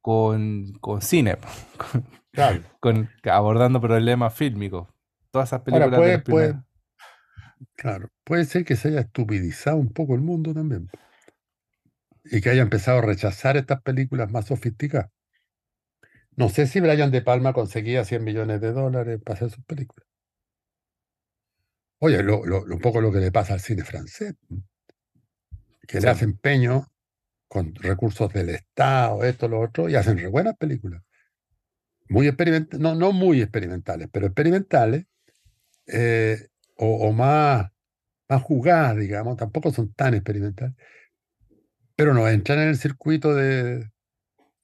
con, con cine, Claro. con, abordando problemas fílmicos. Todas esas Ahora, películas de puede, puede, claro, puede ser que se haya estupidizado un poco el mundo también y que haya empezado a rechazar estas películas más sofisticadas. No sé si Brian De Palma conseguía 100 millones de dólares para hacer sus películas. Oye, lo, un poco lo que le pasa al cine francés, que le hace empeño con recursos del Estado, esto, lo otro, y hacen re buenas películas. Muy experimentales, no, no muy experimentales, pero experimentales, eh, o, o más, más jugadas, digamos, tampoco son tan experimentales, pero no entran en el circuito de,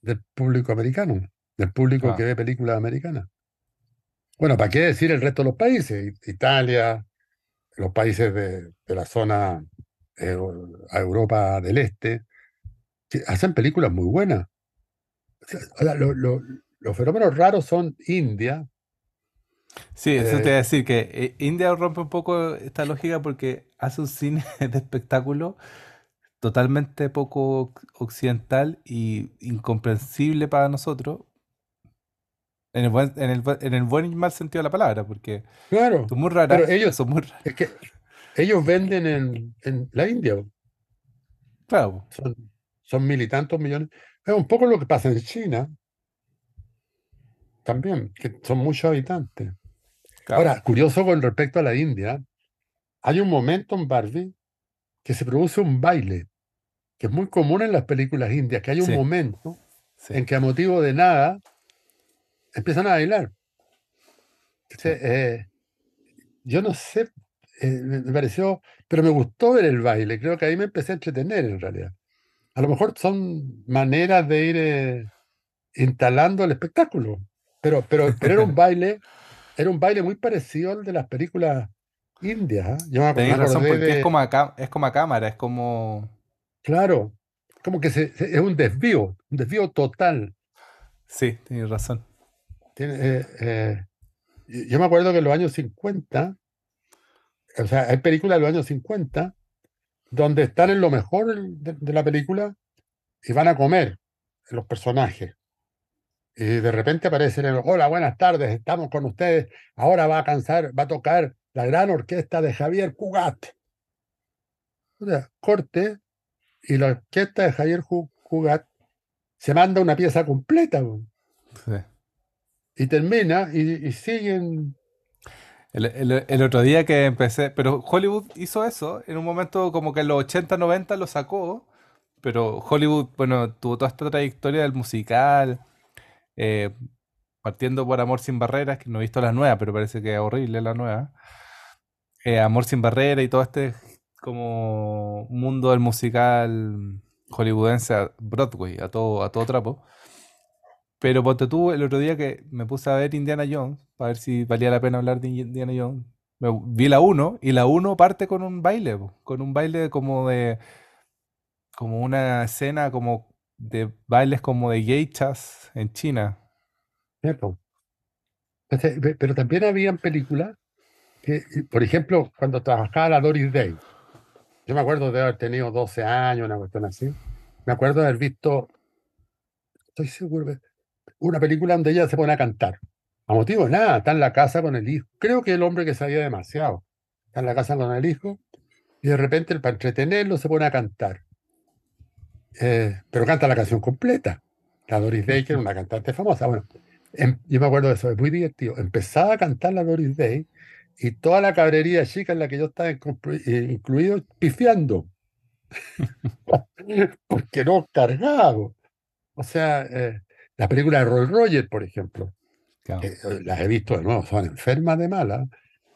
del público americano, del público que claro. ve películas americanas. Bueno, ¿para qué decir el resto de los países? Italia, los países de, de la zona eh, Europa del Este, que hacen películas muy buenas. O sea, ahora, lo- lo- los fenómenos raros son India. Sí, eso te eh, iba a decir que eh, India rompe un poco esta lógica porque hace un cine de espectáculo totalmente poco oc- occidental y incomprensible para nosotros, en el buen, en el, en el buen y mal sentido de la palabra, porque claro, son muy pero raras, ellos, son muy raras. es que ellos venden en, en la India, Claro, son, son mil y tantos millones. Es un poco lo que pasa en China también, que son muchos habitantes. claro, Ahora, curioso con respecto a la India, hay un momento en Barbie que se produce un baile, que es muy común en las películas indias, que hay un sí, momento sí, en que a motivo de nada empiezan a bailar. Entonces, eh, yo no sé, eh, me pareció, pero me gustó ver el baile, creo que ahí me empecé a entretener en realidad. A lo mejor son maneras de ir eh, instalando el espectáculo, pero, pero, pero era un baile, era un baile muy parecido al de las películas indias. ¿ah? Yo me, razón, porque es de, como a, es como a cámara, es como... claro, como que se- se- es un desvío, un desvío total. Sí, tenéis razón. Eh, eh, yo me acuerdo que en los años 50, o sea, hay películas de los años 50 donde están en lo mejor de, la película y van a comer los personajes. Y de repente aparecen, el, hola, buenas tardes, estamos con ustedes. Ahora va a cansar, va a tocar la gran orquesta de Javier Cugat. O sea, corte, y la orquesta de Javier Cugat se manda una pieza completa Sí. Y termina y, y siguen. El, el- otro día que empecé, pero Hollywood hizo eso, en un momento como que en los 80, 90 lo sacó, pero Hollywood, bueno, tuvo toda esta trayectoria del musical, eh, partiendo por Amor sin Barreras, que no he visto la nueva, pero parece que es horrible la nueva. Eh, Amor sin Barreras y todo este como mundo del musical hollywoodense Broadway, a todo, a todo trapo. Pero ponte tú el otro día que me puse a ver Indiana Jones, para ver si valía la pena hablar de Indiana Jones. Vi la 1 y la 1 parte con un baile, con un baile como de, como una escena como de bailes como de geishas en China. ¿eh, po? Entonces, pe- Pero también habían películas que, por ejemplo, cuando trabajaba la Doris Day, yo me acuerdo de haber tenido 12 años, una cuestión así. Me acuerdo de haber visto, estoy seguro, una película donde ella se pone a cantar. A motivo de nada, está en la casa con el hijo. Creo que el hombre que sabía demasiado. Está en la casa con el hijo y de repente, para entretenerlo, se pone a cantar. Eh, pero canta la canción completa. La Doris Day, que era una cantante famosa. Bueno, em- yo me acuerdo de eso, es muy divertido. Empezaba a cantar la Doris Day y toda la cabrería chica en la que yo estaba inclu- incluido, pifiando, porque no cargaba. O sea, eh, la película de Roy Rogers, por ejemplo, Claro. eh, las he visto de nuevo, son enfermas de malas,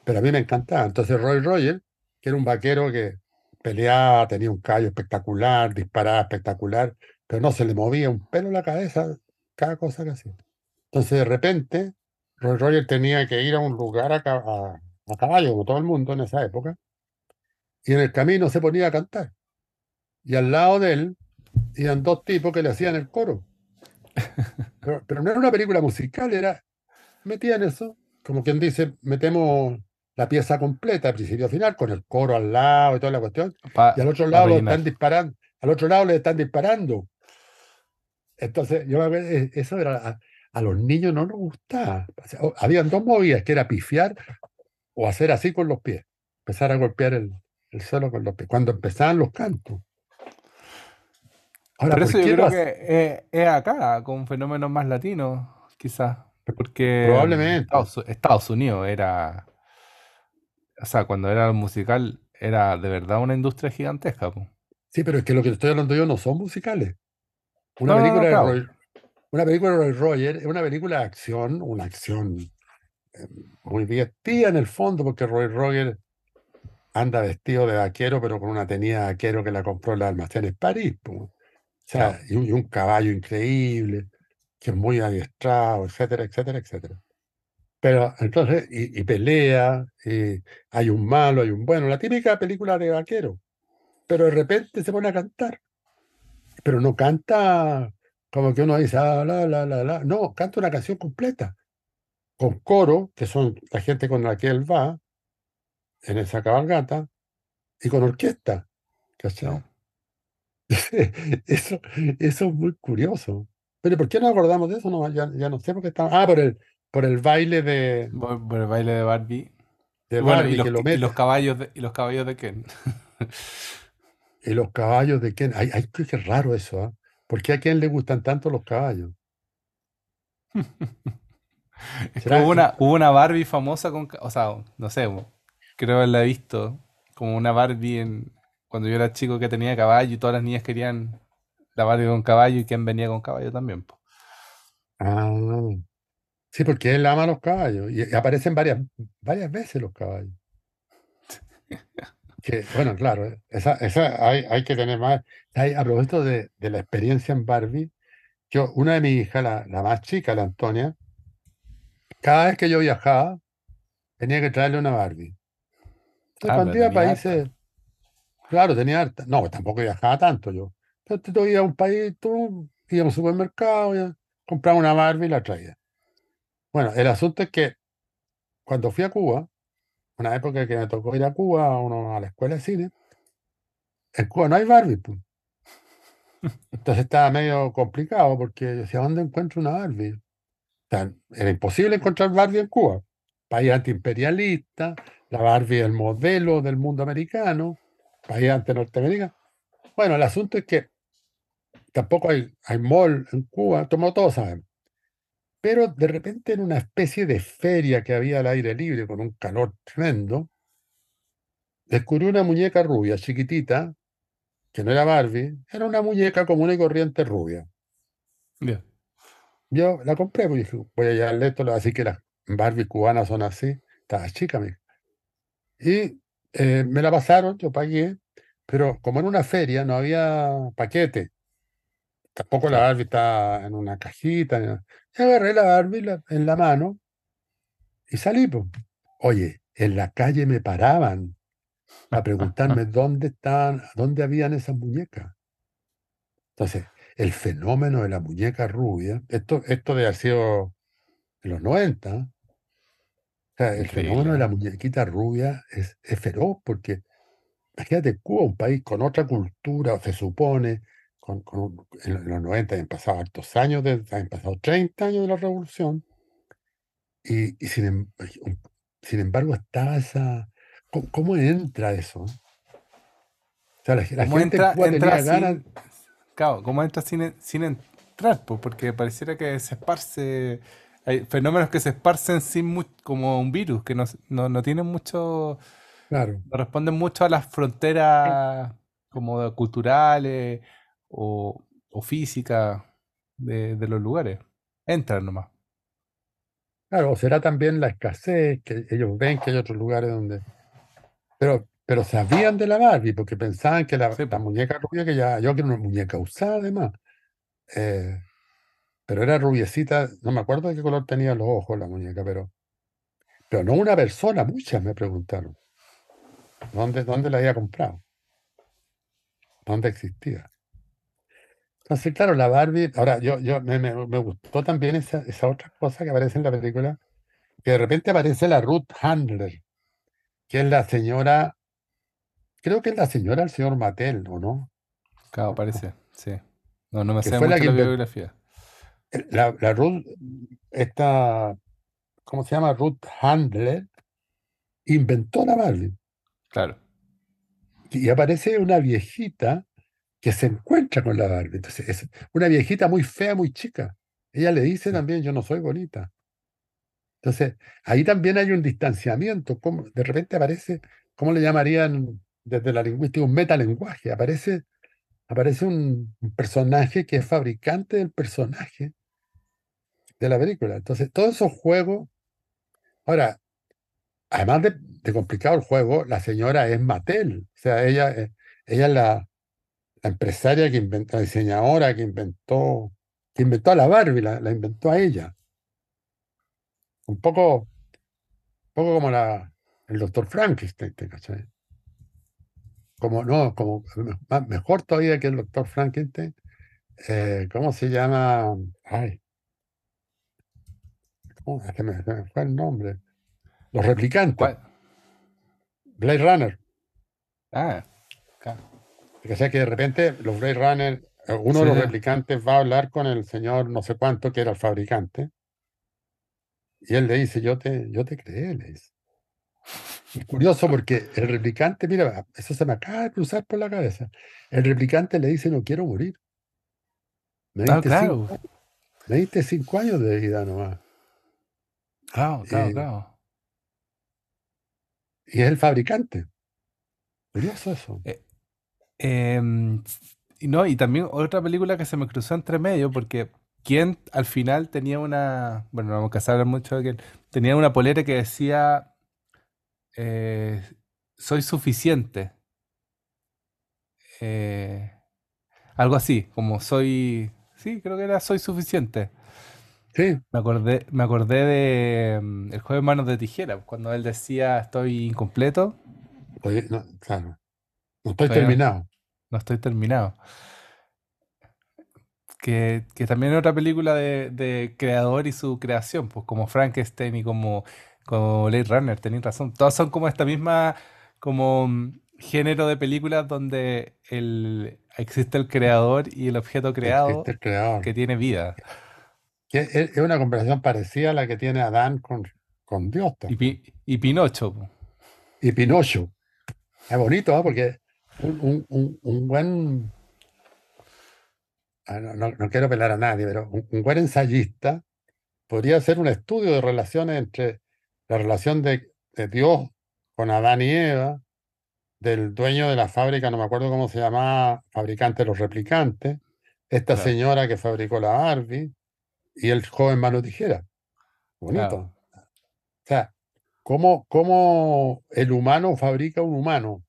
pero a mí me encantaba. Entonces Roy Rogers, que era un vaquero que peleaba, tenía un callo espectacular, disparaba espectacular, pero no se le movía un pelo en la cabeza, cada cosa que hacía. Entonces de repente, Roy Rogers tenía que ir a un lugar a- a caballo, como todo el mundo en esa época, y en el camino se ponía a cantar. Y al lado de él iban dos tipos que le hacían el coro. Pero, pero no era una película musical, era, metían eso, como quien dice, metemos la pieza completa, principio a final, con el coro al lado y toda la cuestión, Pa- y al otro lado lo están disparando, al otro lado le están disparando. Entonces, yo eh, eso era, a, a los niños no nos gustaba. O sea, o- habían dos movidas, que era pifiar o hacer así con los pies, empezar a golpear el, el suelo con los pies, cuando empezaban los cantos. Ahora, Por ¿por eso yo creo que es, es acá, con un fenómeno más latino, quizás. Porque Probablemente. Estados, Estados Unidos era, o sea, cuando era musical, era de verdad una industria gigantesca. po. Sí, pero es que lo que estoy hablando yo no son musicales. Una No, no, no, película de. Roy, una película de Roy Rogers es una película de acción, una acción eh, muy divertida en el fondo, porque Roy Rogers anda vestido de vaquero, pero con una tenida de vaquero que la compró en los almacenes París. po. O sea, y un, y un caballo increíble, que es muy adiestrado, etcétera, etcétera, etcétera. Pero entonces, y, y pelea, y hay un malo, hay un bueno, la típica película de vaquero. Pero de repente se pone a cantar. Pero no canta como que uno dice, ah, la, la, la, la. No, canta una canción completa, con coro, que son la gente con la que él va en esa cabalgata, y con orquesta. ¿cachai? No. Eso, eso es muy curioso. Pero ¿por qué no acordamos de eso? No, ya, ya no sé por qué estamos. Ah, por el, por el baile de, Por, por el baile de Barbie. de y Barbie los, que lo y los caballos de, y los caballos de Ken. Y los caballos de Ken. Ay, ay, qué, raro eso, ¿ah? ¿Por qué a quién le gustan tanto los caballos? Es que ¿Será- hubo una, hubo una Barbie famosa con, o sea, no sé, creo haberla visto, como una Barbie en, cuando yo era chico que tenía caballo y todas las niñas querían la Barbie con caballo y Ken venía con caballo también. po. Ah, sí, porque él ama los caballos y, aparecen varias, varias veces los caballos. Que, bueno, claro, esa, esa hay, hay que tener más. Hay- a propósito de, de la experiencia en Barbie, yo, una de mis hijas, la, la más chica, la Antonia, cada vez que yo viajaba, tenía que traerle una Barbie. Entonces, Ah, cuando iba a países, claro, tenía. No, tampoco viajaba tanto yo. Entonces, tú ibas a un país, tú ibas a un supermercado, ya, compraba una Barbie y la traía. Bueno, el asunto es que cuando fui a Cuba, una época que me tocó ir a Cuba, uno- a la escuela de cine, en Cuba no hay Barbie. pues. Entonces estaba medio complicado porque yo decía, ¿dónde encuentro una Barbie? O sea, era imposible encontrar Barbie en Cuba. País antiimperialista, la Barbie el modelo del mundo americano, país anti-norteamericano. Bueno, el asunto es que tampoco hay, hay mall en Cuba, como todos sabemos. Pero de repente en una especie de feria que había al aire libre con un calor tremendo, descubrí una muñeca rubia, chiquitita, que no era Barbie, era una muñeca común y corriente rubia. Ya. Yo la compré, pues dije, voy a llevarle esto, así que las Barbie cubanas son así. Estaba chica, mi hija. Y eh, me la pasaron, yo pagué, pero como en una feria no había paquete, tampoco la. Barbie estaba en una cajita. ni nada. Y agarré la Barbie la- en la mano y salí, pues. Oye, en la calle me paraban a preguntarme dónde estaban, dónde habían esas muñecas. Entonces, el fenómeno de la muñeca rubia, esto, esto de haber sido en los 90, ¿eh? o sea, el fenómeno de la muñequita rubia es, es feroz, porque imagínate, Cuba, un país con otra cultura, se supone, con, en los 90 habían pasado hartos años, de, habían pasado 30 años de la revolución, y, y sin, em- sin embargo estaba esa... ¿Cómo, cómo entra eso? O sea, la, la ¿Cómo gente en entra, Cuba entra tenía ganas... sin, claro, cómo entra sin, sin entrar? po? porque pareciera que se esparce hay fenómenos que se esparcen sin mu- como un virus, que no, no, no tienen mucho, Claro, no responden mucho a las fronteras como culturales o, o físicas de, de los lugares. Entran nomás. claro, o será también la escasez, que ellos ven que hay otros lugares donde... Pero, pero sabían de la Barbie, porque pensaban que la, Sí, la muñeca rubia, que ya, yo quiero una muñeca usada además, eh, pero era rubiecita, no me acuerdo de qué color tenía los ojos la muñeca, pero, pero no una persona, muchas me preguntaron, ¿dónde, dónde la había comprado? ¿Dónde existía? Entonces, claro, la Barbie, ahora yo, yo me, me- me gustó también esa, esa otra cosa que aparece en la película, que de repente aparece la Ruth Handler, que es la señora, creo que es la señora del señor Mattel, ¿o no? Claro, parece, sí. No, no me sé la mucho que la inventó, biografía. La, la Ruth, esta, ¿cómo se llama? Ruth Handler, inventó la Barbie. Claro. Y aparece una viejita que se encuentra con la Barbie. Entonces, es una viejita muy fea, muy chica. Ella le dice también, yo no soy bonita. Entonces, ahí también hay un distanciamiento. como de repente aparece, ¿cómo le llamarían desde la lingüística? Un metalenguaje. Aparece, aparece un, personaje que es fabricante del personaje de la película. Entonces, todos esos juegos. Ahora, además de, complicado el juego, la señora es Mattel. O sea, ella, eh, ella es la, empresaria que inventó, la diseñadora que inventó, que inventó a la Barbie, la, la inventó a ella. Un poco, poco como la, el doctor Frankenstein. Como, no, como más- mejor todavía que el doctor Frankenstein. eh, ¿cómo se llama? Ay, ¿cómo? Se me, se me fue el nombre. Los replicantes, ¿Cuál? Blade Runner. Ah, claro. Que sea que de repente los Blade Runner, eh, uno de los replicantes va a hablar con el señor no sé cuánto, que era el fabricante, y él le dice, yo te, yo te creé, le dice. Es curioso porque el replicante, mira, eso se me acaba de cruzar por la cabeza. El replicante le dice, no quiero morir. Me Ah, diste cinco, claro. diste cinco años de vida nomás. Claro, claro, Eh, claro. y es el fabricante. Curioso eso. Eh, em, y no, y también otra película que se me cruzó entre medio, porque quien al final tenía una, bueno, no vamos a hablar mucho de que tenía una polera que decía eh, soy suficiente. Eh, algo así, como soy, sí, creo que era soy suficiente. Sí, Me acordé, me acordé de mm, El juego de manos de tijera, cuando él decía estoy incompleto, oye, no, claro. No estoy no, terminado. no estoy terminado. Que, que también es otra película de, de creador y su creación, pues como Frankenstein y como, como Blade Runner, tenéis razón. Todas son como esta misma como mm, género de películas donde el, existe el creador y el objeto creado el creador. que tiene vida. Es, una conversación parecida a la que tiene Adán con, con Dios Y, también. Pi- y Pinocho. Y Pinocho. Es bonito, ¿ah? Porque un, un- un- un buen, ah, no, no- no quiero pelar a nadie, pero un, un buen ensayista podría hacer un estudio de relaciones entre la relación de, de Dios con Adán y Eva, del dueño de la fábrica, no me acuerdo cómo se llamaba, fabricante de los replicantes, esta Claro, señora que fabricó la Barbie y el joven mano tijera. Bonito. claro, O sea, ¿cómo, cómo el humano fabrica un humano?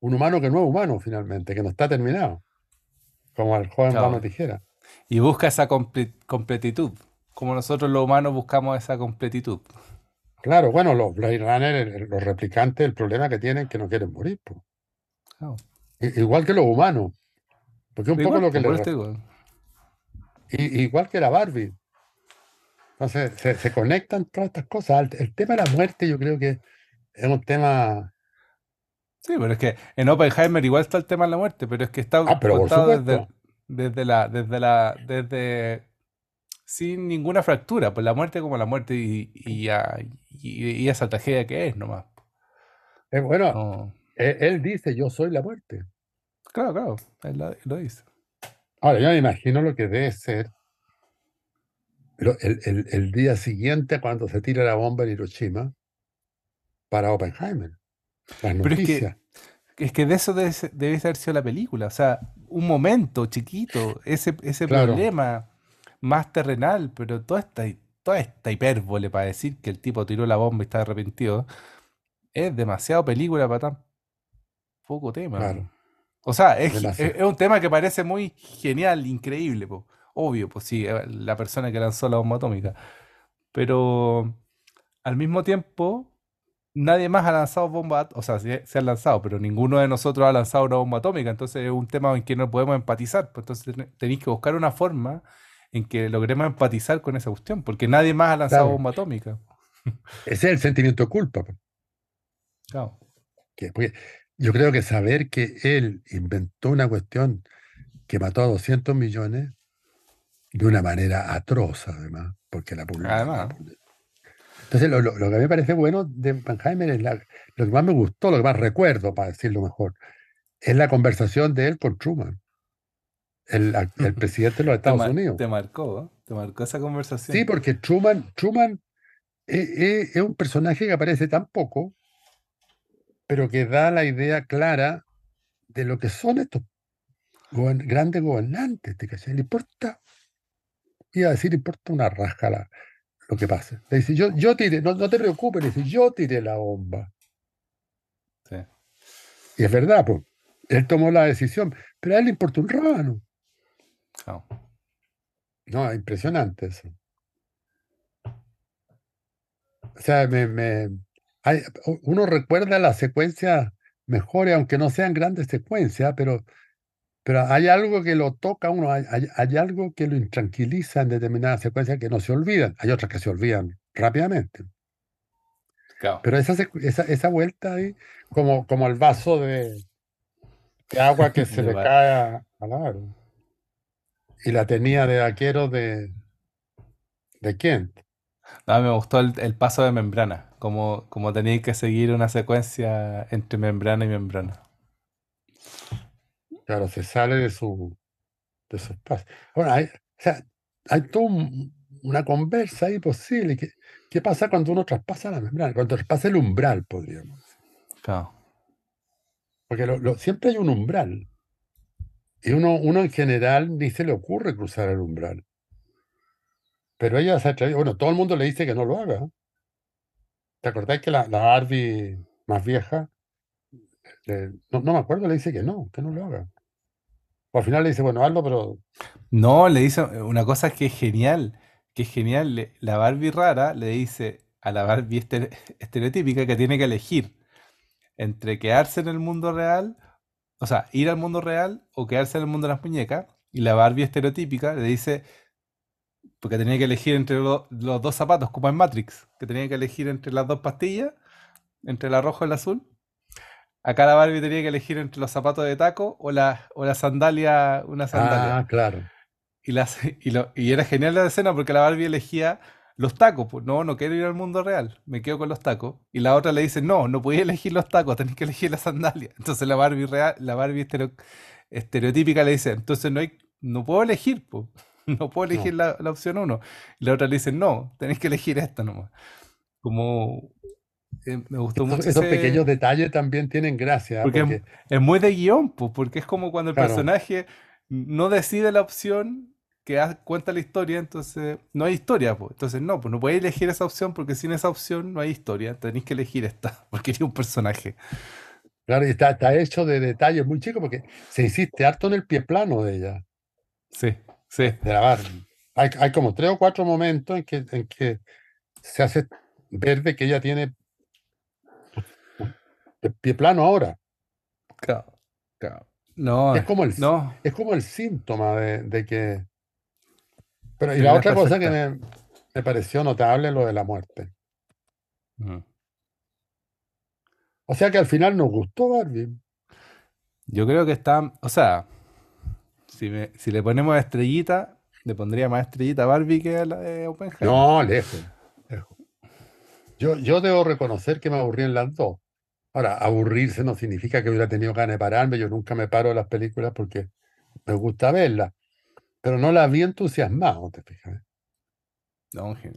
Un humano que no es humano finalmente, que no está terminado, como el joven mano claro. tijera. Y busca esa comple- completitud, como nosotros los humanos buscamos esa completitud. Claro, bueno, los Blade Runner, los replicantes, el problema que tienen es que no quieren morir. I- Igual que los humanos, porque un poco Igual, lo que pues, por le eso te digo. I- Igual que la Barbie. Entonces, se, se conectan todas estas cosas. El, el tema de la muerte, yo creo que es un tema. Sí, pero es que en Oppenheimer igual está el tema de la muerte, pero es que está Ah, pero por contado desde, la, desde la, desde sin ninguna fractura, pues la muerte como la muerte y, y, ya- y- y esa tragedia que es nomás. Eh, bueno, No. él, él dice: Yo soy la muerte. Claro, claro, él lo, lo dice. Ahora, yo me imagino lo que debe ser el, el- el día siguiente cuando se tira la bomba en Hiroshima para Oppenheimer. Las Pero es que, noticias. es que de eso debe, debe haber sido la película. O sea, un momento chiquito, ese, ese Claro, problema más terrenal, pero toda esta, toda esta hipérbole para decir que el tipo tiró la bomba y está arrepentido, es demasiado película para tan poco tema. claro, O sea, es, un tema que parece muy genial, increíble, po. Obvio, pues sí, eh, la persona que lanzó la bomba atómica. Pero al mismo tiempo, nadie más ha lanzado bombas, o sea, sí, se han lanzado, pero ninguno de nosotros ha lanzado una bomba atómica. Entonces es un tema en que no podemos empatizar. Pues entonces ten- tenéis que buscar una forma en que logremos empatizar con esa cuestión, porque nadie más ha lanzado Claro, bomba atómica. ese es el sentimiento de culpa. Claro. que- porque yo creo que saber que él inventó una cuestión que mató a 200 millones de una manera atroz, además, porque la publicó. Además, Entonces, lo, lo- lo que a mí me parece bueno de Oppenheimer es la, lo que más me gustó, lo que más recuerdo, para decirlo mejor, es la conversación de él con Truman, el, presidente de los Estados Unidos. te marcó, ¿eh? Te marcó esa Sí, conversación. porque Truman, Truman es, es- es un personaje que aparece tan poco, pero que da la idea clara de lo que son estos gobern- grandes gobernantes. ¿te cachai? Le importa, iba a decir, le importa una raja la- lo que pase. Le dice, yo, yo tiré, no, no te preocupes, le dice, yo tiré la bomba. Sí. Y es verdad, pues, él tomó la decisión, pero a él le importa un rábano. No, es impresionante eso. O sea, me, me- hay- u- uno recuerda las secuencias mejores, aunque no sean grandes secuencias, pero, pero hay algo que lo toca a uno, hay, hay- hay algo que lo intranquiliza en determinadas secuencias que no se olvidan. Hay otras que se olvidan rápidamente. Claro. Pero esa, esa, esa vuelta ahí, como, como el vaso de, de agua que se le cae a- al aro. Y la tenía de vaquero de, de Kent. No, me gustó el, el paso de membrana, como, como tenéis que seguir una secuencia entre membrana y membrana. Claro, se sale de su, de su espacio. Bueno, hay, o sea, hay toda un- una conversa ahí posible. ¿Qué, qué pasa cuando uno traspasa la membrana? Cuando traspasa el umbral, podríamos decir. Claro. Porque lo- lo- siempre hay un umbral. Y uno, uno en general ni se le ocurre cruzar el umbral. Pero ella se atrevió. Bueno, todo el mundo le dice que no lo haga. ¿Te acordás que la, la Barbie más vieja, no, no me acuerdo, le dice que no, que no lo haga? O al final le dice, bueno, hazlo, pero No, le dice una cosa que es genial, que es genial. la Barbie rara le dice a la Barbie estere- estereotípica que tiene que elegir entre quedarse en el mundo real, o sea, ir al mundo real o quedarse en el mundo de las muñecas. Y la Barbie estereotípica le dice, porque tenía que elegir entre lo- los dos zapatos, como en Matrix, que tenía que elegir entre las dos pastillas, entre la roja y la azul. Acá la Barbie tenía que elegir entre los zapatos de taco o la, o la sandalia, una sandalia. Ah, claro. Y, las, y, lo- y era genial la escena porque la Barbie elegía los tacos. Pues no, no quiero ir al mundo real, me quedo con los tacos. Y la otra le dice, no, no podía elegir los tacos, tenés que elegir la sandalia. Entonces la Barbie real, la Barbie estereo- estereotípica le dice, entonces no hay, no puedo elegir, pues. No puedo elegir No. la, la opción uno. Y la otra le dice, no, tenés que elegir esta nomás. Como eh, me gustó mucho esos ese- pequeños detalles también tienen gracia, ¿eh? porque porque, es, es muy de guion, pues, porque es como cuando el Claro. personaje no decide la opción que cuenta la historia, entonces no hay historia, pues. Entonces no, pues no podéis elegir esa opción porque sin esa opción no hay historia. Tenéis que elegir esta, porque eres un personaje. claro, y está, está hecho de detalles muy chicos, porque se insiste harto en el pie plano de ella, Sí, sí, de la Barbie. Hay, hay como tres o cuatro momentos en que, en que se hace ver de que ella tiene el pie plano ahora. claro, claro. No, Es como el, no, es como el síntoma de, de que... Pero y la es otra cosa que me, me pareció notable, lo de la muerte. Mm. O sea que al final nos gustó Barbie. Yo creo que está, o sea, si, me- si le ponemos estrellita, le pondría más estrellita a Barbie que a la de Oppenheimer. No, lejos, lejos. Yo, yo debo reconocer que me aburrí en las dos. Ahora, aburrirse no significa que hubiera tenido ganas de pararme. Yo nunca me paro de las películas porque me gusta verlas. Pero no las vi entusiasmado, ¿te fijas? No, sí.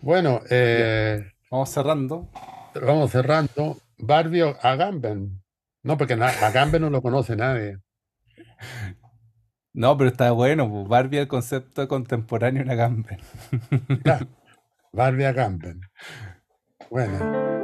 Bueno, eh, vamos cerrando. vamos cerrando. Barbie Agamben. No, porque Agamben no lo conoce nadie. No, pero está bueno, pues, Barbie el concepto contemporáneo en Agamben. Ya, Barbie Agamben. Bueno.